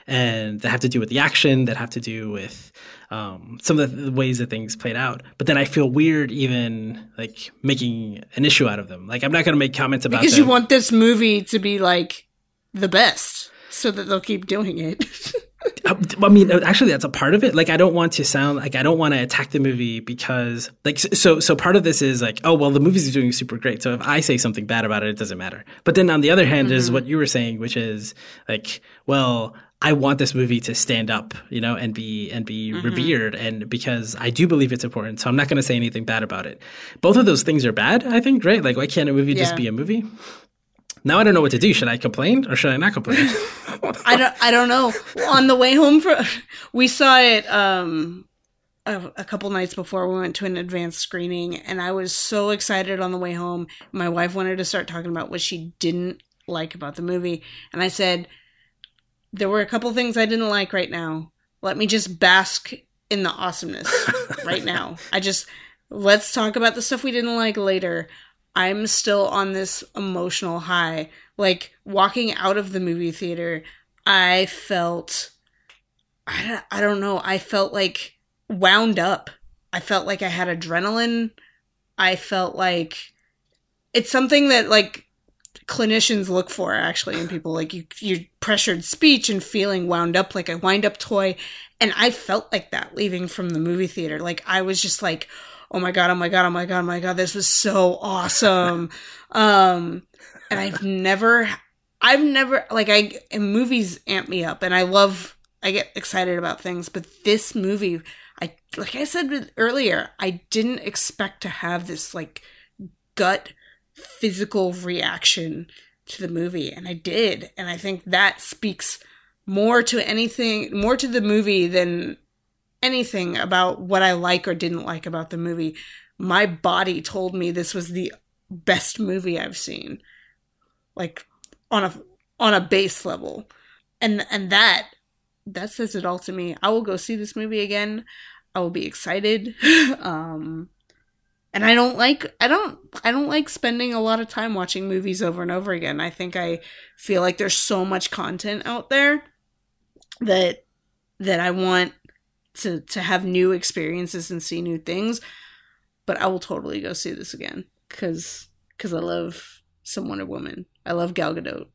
and that have to do with the action, that have to do with um, some of the ways that things played out. But then I feel weird even like making an issue out of them. Like I'm not going to make comments about because them. you want this movie to be like the best, so that they'll keep doing it. [LAUGHS] I mean, actually, that's a part of it. Like, I don't want to sound like I don't want to attack the movie because, like, so so part of this is like, oh well, the movie's doing super great. So if I say something bad about it, it doesn't matter. But then on the other hand, mm-hmm. is what you were saying, which is like, well, I want this movie to stand up, you know, and be and be mm-hmm. revered, and because I do believe it's important, so I'm not going to say anything bad about it. Both of those things are bad, I think. Right? Like, why can't a movie yeah. just be a movie? Now I don't know what to do. Should I complain or should I not complain? [LAUGHS] I don't. I don't know. On the way home from, we saw it um, a, a, couple nights before we went to an advanced screening, and I was so excited on the way home. My wife wanted to start talking about what she didn't like about the movie, and I said there were a couple things I didn't like right now. Let me just bask in the awesomeness [LAUGHS] right now. I just let's talk about the stuff we didn't like later. I'm still on this emotional high. Like walking out of the movie theater, I felt I don't, I don't know, I felt like wound up. I felt like I had adrenaline. I felt like it's something that like clinicians look for actually in people like you you pressured speech and feeling wound up like a wind up toy and i felt like that leaving from the movie theater like i was just like oh my god oh my god oh my god oh my god this was so awesome. Um and i've never i've never like i movies amp me up and i love i get excited about things but this movie i like i said earlier i didn't expect to have this like gut physical reaction to the movie and I did and I think that speaks more to anything more to the movie than anything about what I like or didn't like about the movie. My body told me this was the best movie I've seen. Like on a on a base level. And and that that says it all to me. I will go see this movie again. I will be excited. [LAUGHS] um and I don't like I don't I don't like spending a lot of time watching movies over and over again. I think I feel like there's so much content out there that that I want to to have new experiences and see new things. But I will totally go see this again cuz cuz I love some Wonder Woman. I love Gal Gadot.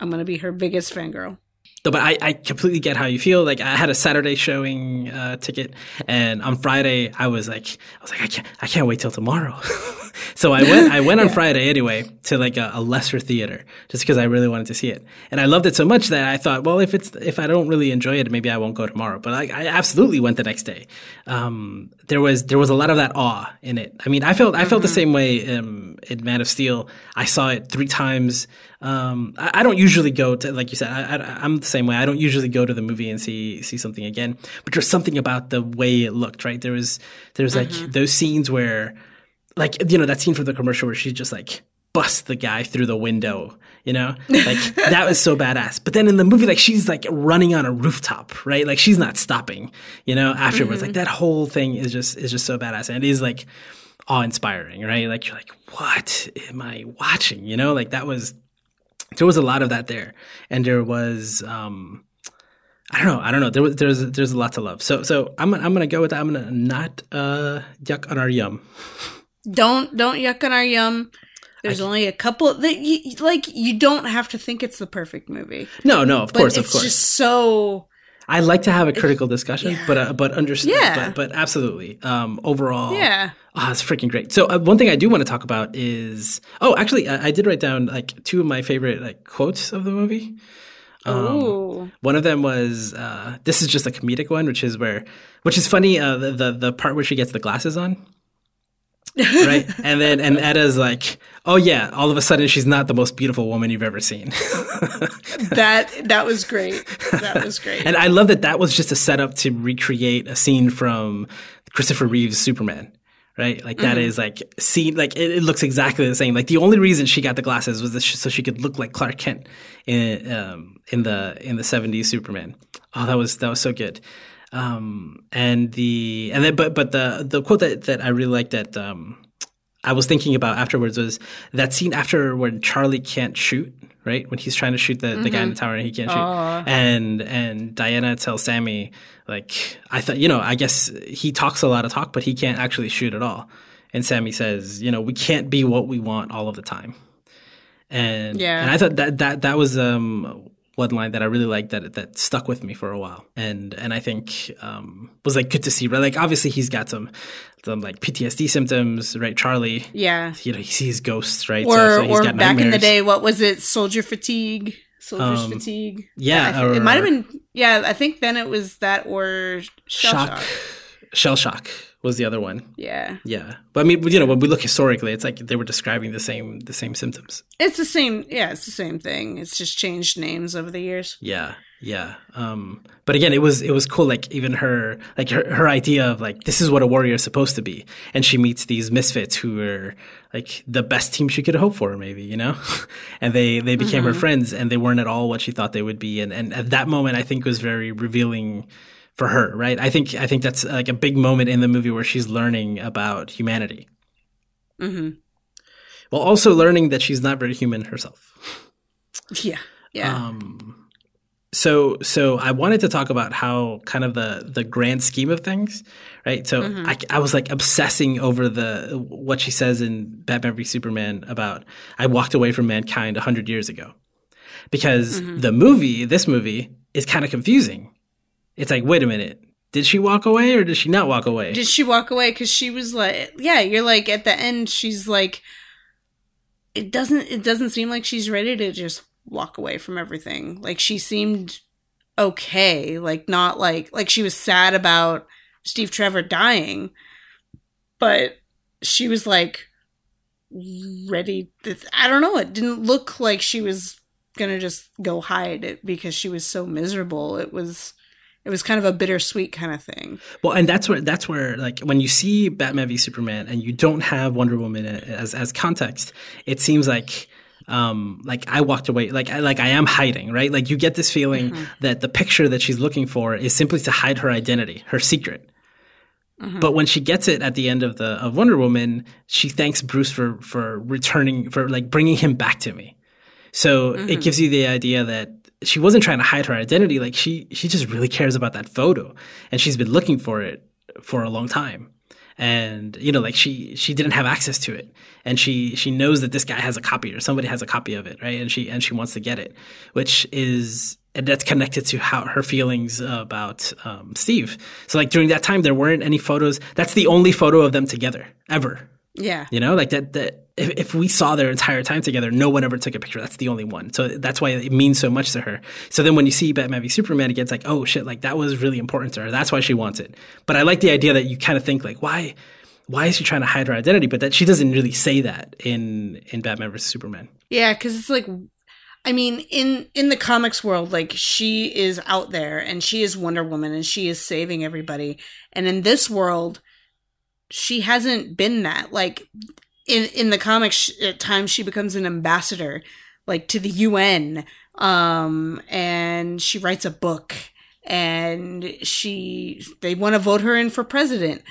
I'm to be her biggest fangirl. No, but I, I completely get how you feel. Like I had a Saturday showing uh, ticket, and on Friday I was like, I was like, I can't, I can't wait till tomorrow. [LAUGHS] so I went I went on [LAUGHS] Friday anyway to like a, a lesser theater just because I really wanted to see it, and I loved it so much that I thought, well, if it's if I don't really enjoy it, maybe I won't go tomorrow. But I, I absolutely went the next day. Um, there was there was a lot of that awe in it. I mean, I felt I felt the same way um, in Man of Steel. I saw it three times. Um, I, I don't usually go to like you said. I, I'm the same way. I don't usually go to the movie and see see something again. But there's something about the way it looked. Right? There was there's like those scenes where like you know that scene from the commercial where she just like busts the guy through the window you know? Like [LAUGHS] that was so badass. But then in the movie like she's like running on a rooftop right? Like she's not stopping you know afterwards. Like that whole thing is just is just so badass. And it is like awe-inspiring right? Like you're like what am i watching? You know? Like that was there was a lot of that there and there was um I don't know. I don't know. There was there's there's a lot to love. So so I'm I'm gonna go with that. I'm gonna not uh yuck on our yum. Don't don't yuck on our yum. There's only a couple that you, like you don't have to think it's the perfect movie. No, no, of course, of course. It's just so I like to have a critical discussion, but uh, but understand. Yeah. But, but absolutely. Um, overall, yeah. Oh, it's freaking great. So uh, one thing I do want to talk about is oh, actually, I, I did write down like two of my favorite like quotes of the movie. Um. One of them was uh, this is just a comedic one, which is where which is funny. Uh, the, the the part where she gets the glasses on. Right and then and Etta's like oh yeah all of a sudden she's not the most beautiful woman you've ever seen [LAUGHS] That that was great. That was great. And I love that that was just a setup to recreate a scene from Christopher Reeve's Superman. Right, like that is like scene, like it, it looks exactly the same. Like the only reason she got the glasses was she, so she could look like Clark Kent in um, in the in the seventies Superman. Oh, that was that was so good. Um, and the and then but but the the quote that that I really liked that um, I was thinking about afterwards was that scene after when Charlie can't shoot, right? When he's trying to shoot the, the guy in the tower and he can't shoot. And and Diana tells Sammy, like, I thought, you know, I guess he talks a lot of talk, but he can't actually shoot at all. And Sammy says, you know, we can't be what we want all of the time. And Yeah. and I thought that that that was um one line that I really liked that that stuck with me for a while. And and I think um was like good to see. Right? Like obviously he's got some some like PTSD symptoms, right? Charlie yeah. you know, he sees ghosts, right? Or so, so he's or back in the day, what was it? Soldier fatigue. Soldier's Um, fatigue. yeah, I thi- it might have been. Yeah, I think then it was that or shell shock, shock. shell shock was the other one. Yeah, Yeah, but I mean, you know, when we look historically, it's like they were describing the same the same symptoms. it's the same. Yeah, it's the same thing. It's just changed names over the years. Yeah, yeah. Um, but again, it was it was cool. Like even her like her, her idea of like this is what a warrior is supposed to be, and she meets these misfits who are like the best team she could hope for, maybe you know, [LAUGHS] and they they became her friends, and they weren't at all what she thought they would be, and and at that moment, I think was very revealing for her. Right? I think I think that's like a big moment in the movie where she's learning about humanity, hmm while also learning that she's not very human herself. [LAUGHS] Yeah, yeah. Um, so so I wanted to talk about how kind of the the grand scheme of things, right? So I, I was like obsessing over the what she says in Batman v Superman about I walked away from mankind hundred years ago, because the movie, this movie, is kind of confusing. It's like, wait a minute, did she walk away or did she not walk away? Did she walk away? Because she was like, yeah. You're like at the end. She's like, it doesn't. It doesn't seem like she's ready to just walk away from everything. Like she seemed okay. Like not like like she was sad about Steve Trevor dying, but she was like ready. To, I don't know. It didn't look like she was gonna just go hide it because she was so miserable. It was. It was kind of a bittersweet kind of thing. Well, and that's where that's where like when you see Batman v Superman and you don't have Wonder Woman as as context, it seems like um like I walked away like I like I am hiding, right? Like you get this feeling mm-hmm. that the picture that she's looking for is simply to hide her identity, her secret. Mm-hmm. But when she gets it at the end of the of Wonder Woman, she thanks Bruce for for returning for like bringing him back to me. So it mm-hmm. gives you the idea that she wasn't trying to hide her identity. Like she she just really cares about that photo, and she's been looking for it for a long time. And you know, like she she didn't have access to it, and she she knows that this guy has a copy or somebody has a copy of it, right? And she and she wants to get it, which is and that's connected to how her feelings about um, Steve. So like during that time, there weren't any photos. That's the only photo of them together ever Yeah. You know, like that. That if, if we saw their entire time together, no one ever took a picture. That's the only one. So that's why it means so much to her. So then when you see Batman v Superman again, it's like, oh shit, like that was really important to her. That's why she wants it. But I like the idea that you kind of think like, why, why is she trying to hide her identity? But that she doesn't really say that in in Batman vs Superman. Yeah, because it's like, I mean, in in the comics world, like she is out there and she is Wonder Woman and she is saving everybody, and in this world, she hasn't been that. Like in in the comics, at times she becomes an ambassador, like to the UN, um, and she writes a book, and she they want to vote her in for president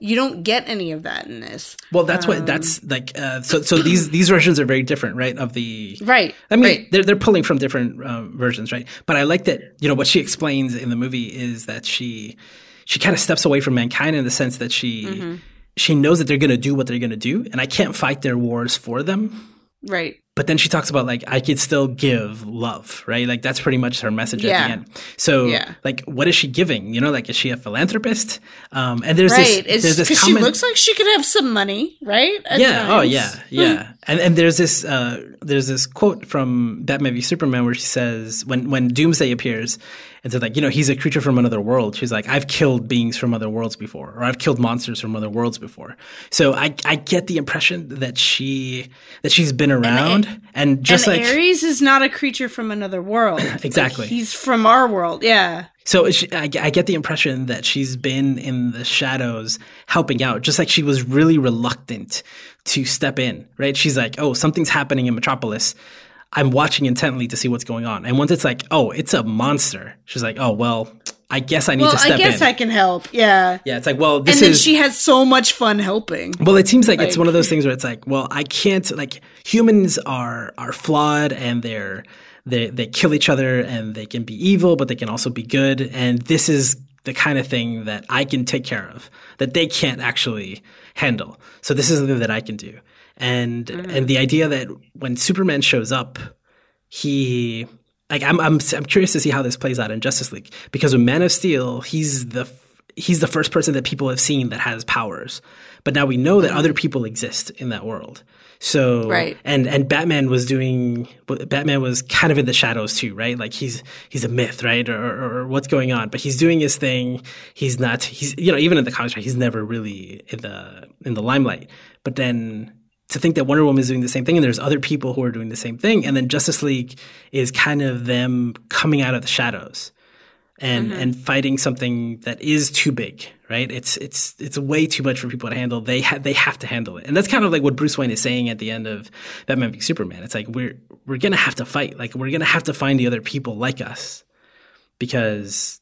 you don't get any of that in this. Well, that's um, what that's like. Uh, so, so these these versions are very different, right? Of the right. I mean, right. they're they're pulling from different um, versions, right? But I like that. You know, what she explains in the movie is that she she kind of steps away from mankind in the sense that she mm-hmm. She knows that they're going to do what they're going to do, and I can't fight their wars for them. Right but then she talks about like I could still give love, right? Like that's pretty much her message yeah. at the end. So yeah. like what is she giving? You know, like is she a philanthropist? Um, and there's right. this there's this comment, she looks like she could have some money, right? At yeah. Times. Oh yeah. Yeah. And and there's this uh, there's this quote from Batman v Superman where she says when when Doomsday appears and so like you know he's a creature from another world. She's like i've killed beings from other worlds before or i've killed monsters from other worlds before. So i i get the impression that she that she's been around and, and just and like ares is not a creature from another world. [CLEARS THROAT] Exactly. like he's from our world yeah. So I, get the impression that she's been in the shadows helping out, just like she was really reluctant to step in, right? She's like, oh, something's happening in Metropolis. I'm watching intently to see what's going on. And once it's like, oh, it's a monster, she's like, oh, well, I guess I need well, to step in. I guess in. I can help. Yeah. Yeah. It's like, well, this and then is. she has so much fun helping. Well, it seems like, like, it's one of those things where it's like, well, I can't. Like humans are are flawed and they're they they kill each other and they can be evil, but they can also be good. And this is the kind of thing that I can take care of that they can't actually handle. So this is something that I can do and mm-hmm. and the idea that when Superman shows up, he like I'm I'm I'm curious to see how this plays out in Justice League because with Man of Steel, he's the he's the first person that people have seen that has powers, but now we know that mm-hmm. other people exist in that world. So right. and and Batman was doing Batman was kind of in the shadows too, right? Like he's he's a myth, right? Or, or, or, what's going on? But he's doing his thing. He's not. He's you know even in the comics, right, he's never really in the in the limelight. But then to think that Wonder Woman is doing the same thing and there's other people who are doing the same thing. And then Justice League is kind of them coming out of the shadows and, mm-hmm. and fighting something that is too big, right? It's, it's, it's way too much for people to handle. They have, they have to handle it. And that's kind of like what Bruce Wayne is saying at the end of Batman v Superman. It's like, we're, we're going to have to fight. Like, we're going to have to find the other people like us because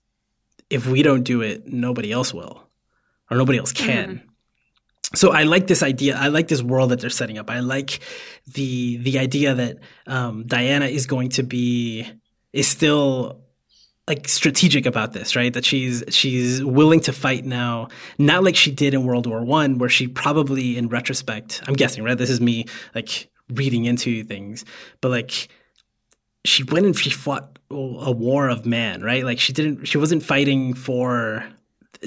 if we don't do it, nobody else will or nobody else can. Mm-hmm so I like this idea. I like this world that they're setting up. I like the the idea that um, Diana is going to be is still like strategic about this, right? That she's she's willing to fight now, not like she did in World War One, where she probably, in retrospect, I'm guessing, right? This is me like reading into things, but like she went and she fought a war of man, right? Like she didn't, she wasn't fighting for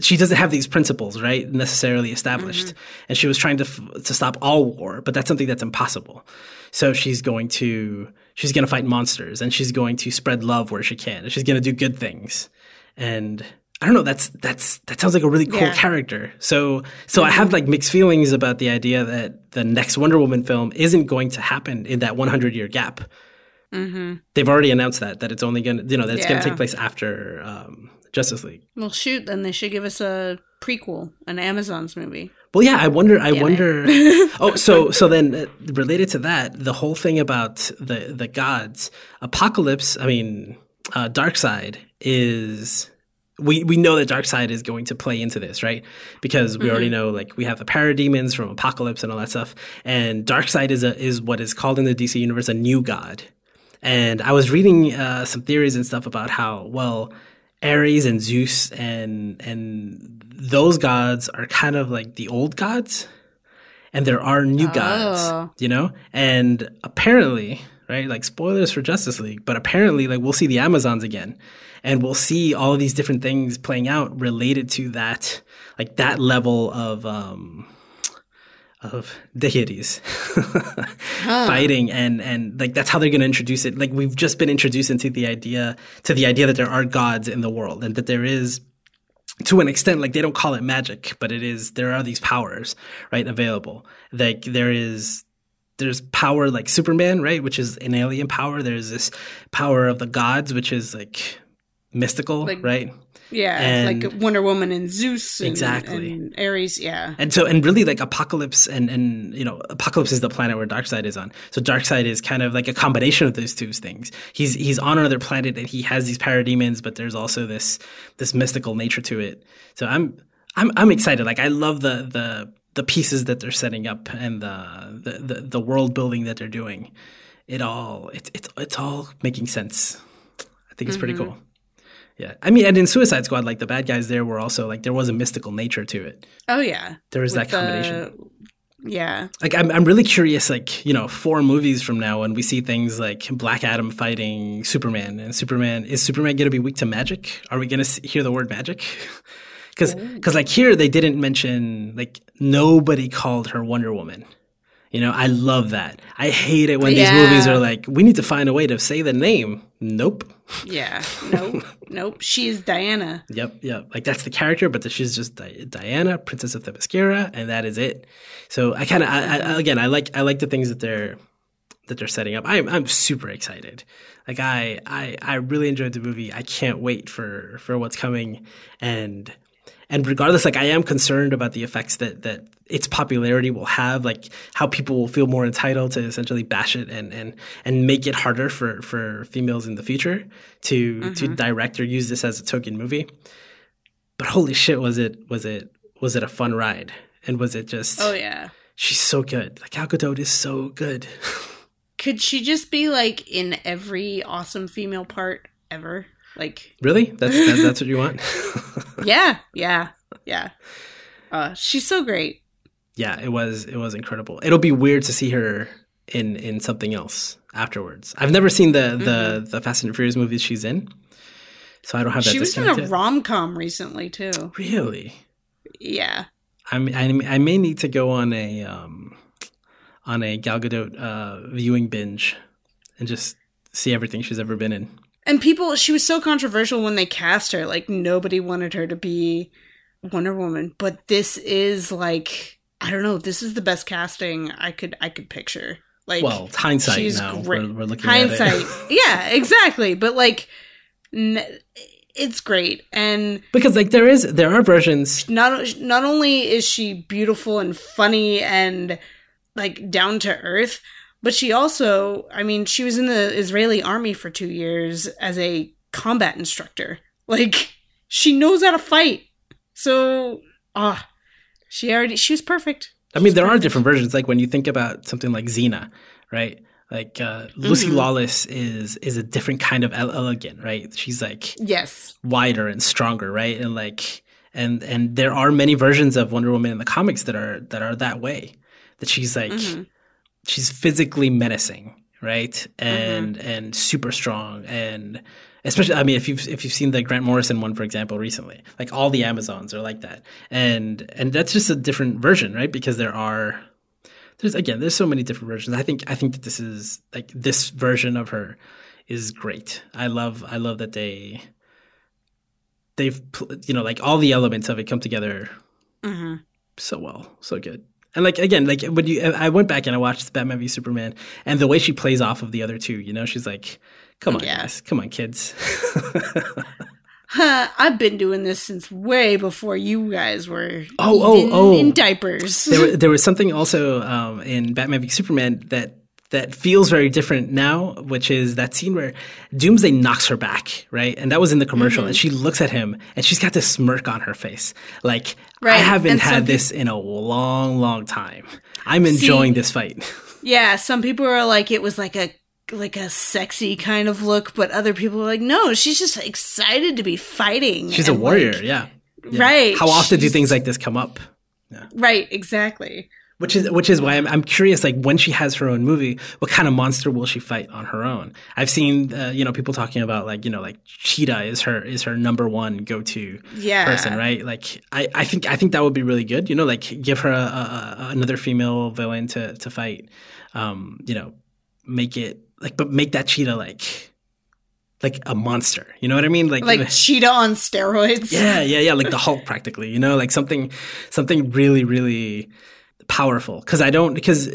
she doesn't have these principles right necessarily established mm-hmm. and she was trying to to stop all war but that's something that's impossible so she's going to she's going to fight monsters and she's going to spread love where she can and she's going to do good things and I don't know. That's that's that sounds like a really cool yeah. character. So so mm-hmm. I have like mixed feelings about the idea that the next Wonder Woman film isn't going to happen in that 100 year gap. Mm-hmm. They've already announced that that it's only going to you know that it's yeah. going to take place after um, Justice League. Well, shoot, then they should give us a prequel, an Amazon's movie. Well, yeah, I wonder. I wonder. [LAUGHS] oh, so so then uh, related to that, the whole thing about the the gods, Apokolips. I mean, uh, Darkseid is. We, we know that Darkseid is going to play into this, right? Because we mm-hmm. already know, like, we have the parademons from Apokolips and all that stuff, and Darkseid is a is what is called in the DC universe a new god. And I was reading uh, some theories and stuff about how well Ares and Zeus and and those gods are kind of like the old gods, and there are new oh. gods, you know. And apparently, right, like spoilers for Justice League, but apparently, like we'll see the Amazons again, and we'll see all of these different things playing out related to that, like that level of um of deities fighting and and like that's how they're going to introduce it. Like we've just been introduced into the idea to the idea that there are gods in the world and that there is to an extent like they don't call it magic but it is there are these powers right available. Like there is there's power like superman right which is an alien power. There's this power of the gods which is like mystical Like- right Yeah, And- like Wonder Woman and Zeus. And, Exactly. And Ares. Yeah. and so and really like Apokolips and and you know Apokolips is the planet where darkseid is on so darkseid is kind of like a combination of those two things he's he's on another planet and he has these parademons but there's also this this mystical nature to it so i'm i'm i'm excited like i love the the the pieces that they're setting up and the the the, the world building that they're doing it all it's it's it's all making sense i think it's pretty mm-hmm. cool yeah. I mean and in suicide squad like the bad guys there were also like there was a mystical nature to it. Oh yeah. there was that With the- combination yeah. like I'm, I'm really curious like you know four movies from now when we see things like black adam fighting superman and superman is superman going to be weak to magic? Are we going to hear the word magic? [LAUGHS] Because cuz like here they didn't mention like nobody called her wonder woman. You know i love that. I hate it when these movies are like we need to find a way to say the name. Nope Yeah. [LAUGHS] Nope. nope. She's Diana. Yep, yep. Like that's the character, but that she's just Di- Diana, Princess of Themyscira, and that is it. So I kind of, again, I like, I like the things that they're that they're setting up. I'm, I'm super excited. Like I, I, I really enjoyed the movie. I can't wait for for what's coming, and and regardless, like I am concerned about the effects that that its popularity will have, like how people will feel more entitled to essentially bash it and and and make it harder for for females in the future to to direct or use this as a token movie. But holy shit, was it was it was it a fun ride? And was it just? Oh yeah. she's so good. Like Gal Gadot is so good. [LAUGHS] Could she just be like in every awesome female part ever? Like really? That's that, that's what you want? [LAUGHS] yeah, yeah, yeah. Uh, she's so great. Yeah, it was it was incredible. It'll be weird to see her in in something else afterwards. I've never seen the the the Fast and Furious movies she's in, so I don't have that. She was in a rom com recently too. really. Yeah. I mean, I, I may need to go on a um, on a Gal Gadot uh, viewing binge and just see everything she's ever been in. And people, she was so controversial when they cast her. Like nobody wanted her to be Wonder Woman, but this is like I don't know. This is the best casting I could I could picture. Like Well, it's hindsight she's now. great. We're, we're looking hindsight, at it. [LAUGHS] yeah, exactly. But like, n- it's great, and because like there is there are versions not not only is she beautiful and funny and like down to earth, but she also, I mean, she was in the Israeli army for two years as a combat instructor. Like, she knows how to fight. So, ah, she already she was perfect. I mean, there are different versions. Like when you think about something like Xena, right? Like uh, Lucy Mhm. Lawless is is a different kind of elegant, right? She's like Yes. wider and stronger, right? And like and and there are many versions of Wonder Woman in the comics that are that are that way. That she's like Mhm. she's physically menacing, right? And and super strong and especially I mean if you've if you've seen the Grant Morrison one for example recently, like all the Amazons are like that. And and that's just a different version, right? Because there are there's again there's so many different versions. I think I think that this is like this version of her is great. I love I love that they they've you know like all the elements of it come together hmm so well, so good. And like again, like when you, I went back and I watched Batman v Superman, and the way she plays off of the other two, you know, she's like, "Come on, Yeah. guys, come on, kids." [LAUGHS] Huh, I've been doing this since way before you guys were. Oh, oh, oh. In diapers. there, [LAUGHS] there was something also um, in Batman v Superman that that feels very different now, which is that scene where Doomsday knocks her back, right? And that was in the commercial, and she looks at him, and she's got this smirk on her face, like I haven't and had this in a long, long time. I'm enjoying this fight. [LAUGHS] Yeah, some people are like it was like a like a sexy kind of look, but other people are like, no, she's just excited to be fighting. She's a warrior, like- yeah. Yeah. Right. How often do things like this come up? Yeah. Right, exactly. which is which is why I'm, I'm curious like when she has her own movie what kind of monster will she fight on her own i've seen uh, you know people talking about like you know like cheetah is her is her number one go-to Yeah. person right like I, I think i think that would be really good you know like give her a, a, a- another female villain to to fight um you know make it like but make that cheetah like like a monster. You know what i mean? Like Like [LAUGHS] Cheetah on steroids. yeah, [LAUGHS] yeah, yeah, like the Hulk practically, you know, like something something really really powerful. Cuz I don't because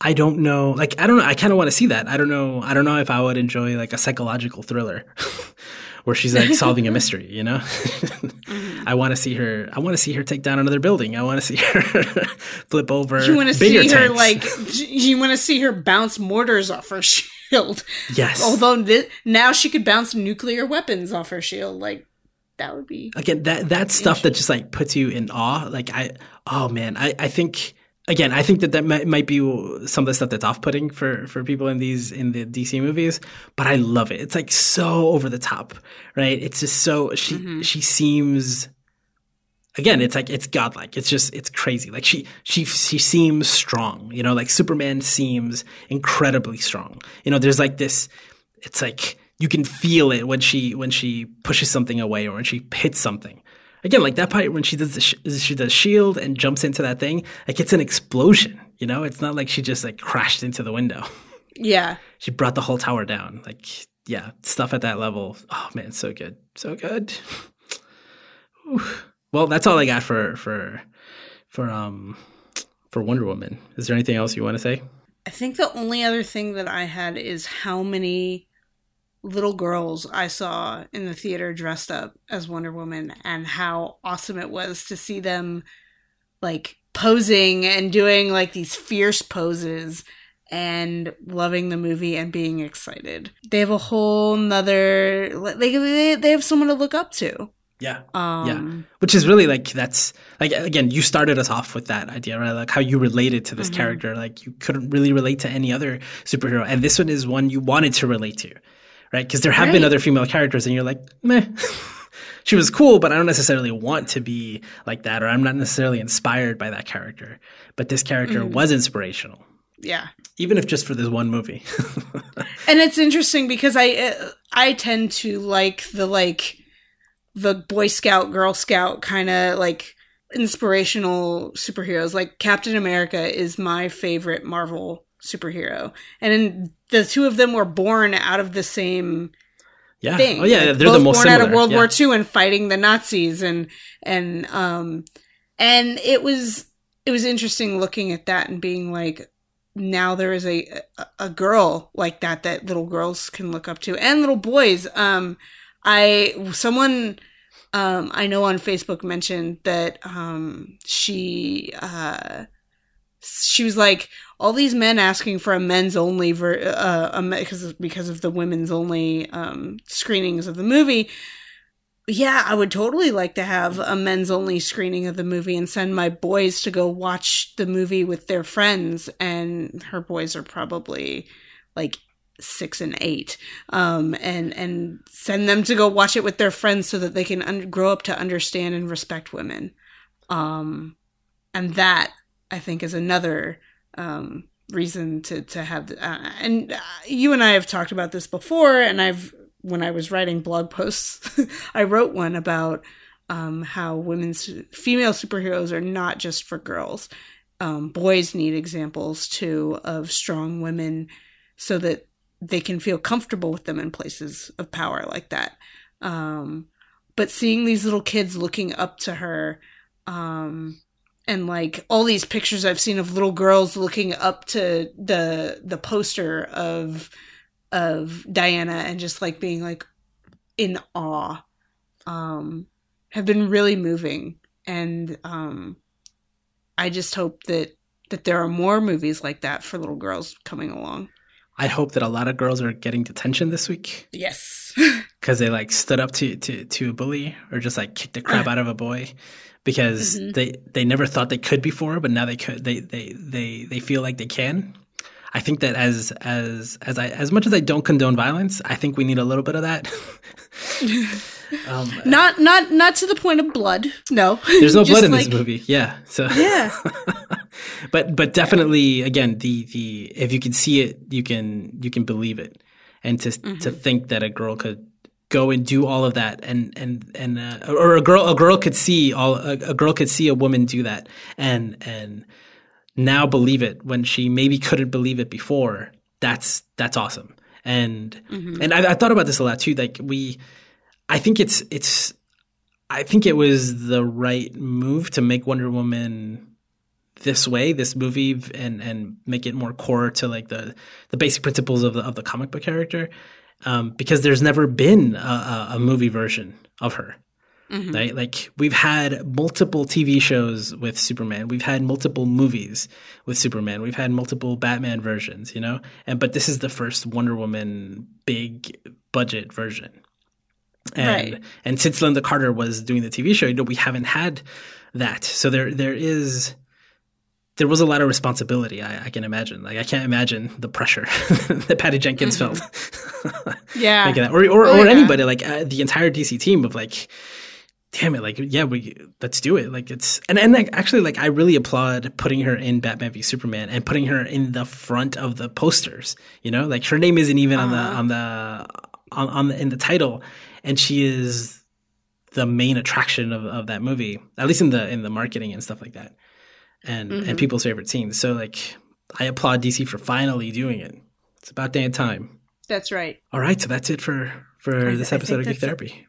I don't know, like I don't know, I kind of want to see that. I don't know, I don't know if I would enjoy like a psychological thriller [LAUGHS] where she's like solving a [LAUGHS] mystery, you know? [LAUGHS] Mm-hmm. I want to see her I want to see her take down another building. I want to see [LAUGHS] her flip over You want to see her tanks. like you want to see her bounce mortars off her shield. Yes. Although thi- now she could bounce nuclear weapons off her shield, like that would be again that that stuff that just like puts you in awe like i oh man i i think again i think that that might, might be some of the stuff that's off-putting for for people in these in the dc movies but i love it. It's like so over the top right? It's just so she mm-hmm. she seems again it's like it's godlike. It's just it's crazy. Like she she she seems strong you know? Like superman seems incredibly strong. You know there's like this it's like you can feel it when she when she pushes something away or when she hits something again like that part when she does the sh- she does shield and jumps into that thing like it's an explosion you know? It's not like she just like crashed into the window. [LAUGHS] Yeah. she brought the whole tower down like yeah stuff at that level. Oh man so good so good. Well that's all i got for for for um for wonder woman. Is there anything else you want to say? I think the only other thing that I had is how many little girls I saw in the theater dressed up as Wonder Woman and how awesome it was to see them like posing and doing like these fierce poses and loving the movie and being excited. They have a whole nother they they, they have someone to look up to. yeah Um which is really like that's like again you started us off with that idea right like how you related to this Mm-hmm. character like you couldn't really relate to any other superhero and this one is one you wanted to relate to right? Because there have been other female characters and you're like meh. [LAUGHS] She was cool but i don't necessarily want to be like that or i'm not necessarily inspired by that character. But this character Mm-hmm. was inspirational. Yeah. even if just for this one movie. [LAUGHS] And it's interesting because I uh, I tend to like the like the Boy Scout, Girl Scout kind of like inspirational superheroes. Like Captain America is my favorite Marvel superhero, and in, the two of them were born out of the same yeah thing. oh yeah Like, they're both the most born similar out of World yeah. War II and fighting the Nazis, and and um and it was it was interesting looking at that and being like, now there is a a, a girl like that that little girls can look up to and little boys. Um, I someone. Um, I know on Facebook mentioned that um, she uh, she was like all these men asking for a men's only ver- uh, because because of the women's only um, screenings of the movie. Yeah, I would totally like to have a men's only screening of the movie and send my boys to go watch the movie with their friends. And her boys are probably like six and eight, um, and and send them to go watch it with their friends so that they can un- grow up to understand and respect women. Um, and that I think is another um, reason to to have. Uh, and uh, you and I have talked about this before, and I've when I was writing blog posts, [LAUGHS] I wrote one about um, how women's female superheroes are not just for girls. Um, boys need examples too of strong women, so that they can feel comfortable with them in places of power like that. Um, but seeing these little kids looking up to her, um, and like all these pictures I've seen of little girls looking up to the the poster of of Diana and just like being like in awe, um, have been really moving. And um, I just hope that that there are more movies like that for little girls coming along. i hope that a lot of girls are getting detention this week Yes. [LAUGHS] because they like stood up to, to to a bully or just like kicked the crap [SIGHS] out of a boy because Mhm. they they never thought they could before but now they could they they they they feel like they can i think that as as as i as much as i don't condone violence i think we need a little bit of that [LAUGHS] um, not not not to the point of blood. No. [LAUGHS] there's no blood in like- this movie yeah so Yeah. [LAUGHS] but but definitely again the the if you can see it you can you can believe it and to mm-hmm. to think that a girl could go and do all of that. And and and uh, or a girl a girl could see all a, a, girl could see a woman do that. And and now believe it when she maybe couldn't believe it before. That's that's awesome. And mm-hmm. and I, I thought about this a lot too. Like we i think it's it's i think it was the right move to make wonder woman this way, this movie, and and make it more core to like the the basic principles of the of the comic book character, um, because there's never been a, a movie version of her. Mm-hmm. Right? Like we've had multiple TV shows with Superman. We've had multiple movies with Superman. We've had multiple Batman versions, you know? And but this is the first Wonder Woman big budget version. And right. and since Lynda Carter was doing the TV show, you know, we haven't had that. So there there is there was a lot of responsibility. I, I, can imagine. Like I can't imagine the pressure [LAUGHS] that Patty Jenkins mm-hmm. felt. yeah, [LAUGHS] that. or or, oh, or yeah. anybody like uh, the entire DC team of like, damn it, like yeah, we let's do it. Like it's and and like, actually like I really applaud putting her in Batman v Superman and putting her in the front of the posters. You know, like her name isn't even uh-huh. on the uh-huh. on the on, on the in the title, and she is the main attraction of, of that movie, at least in the in the marketing and stuff like that and mm-hmm. and people's favorite scenes. So like I applaud DC for finally doing it. It's about damn time. That's right. All right, so that's it for for this episode of Geek Therapy.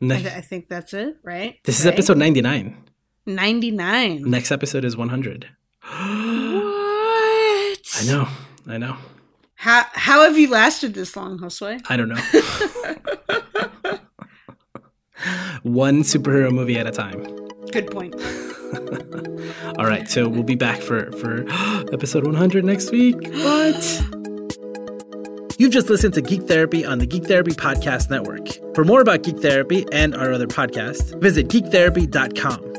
Ne- I, th- I, think that's it, right? This right? is episode 99. 99. Next episode is 100. what? I know. I know. How how have you lasted this long, Josue? I don't know. [LAUGHS] One superhero movie at a time. Good point. [LAUGHS] All right, so we'll be back for for [GASPS] episode 100 next week. What? You've just listened to Geek Therapy on the Geek Therapy Podcast Network. For more about Geek Therapy and our other podcasts, visit geektherapy.com.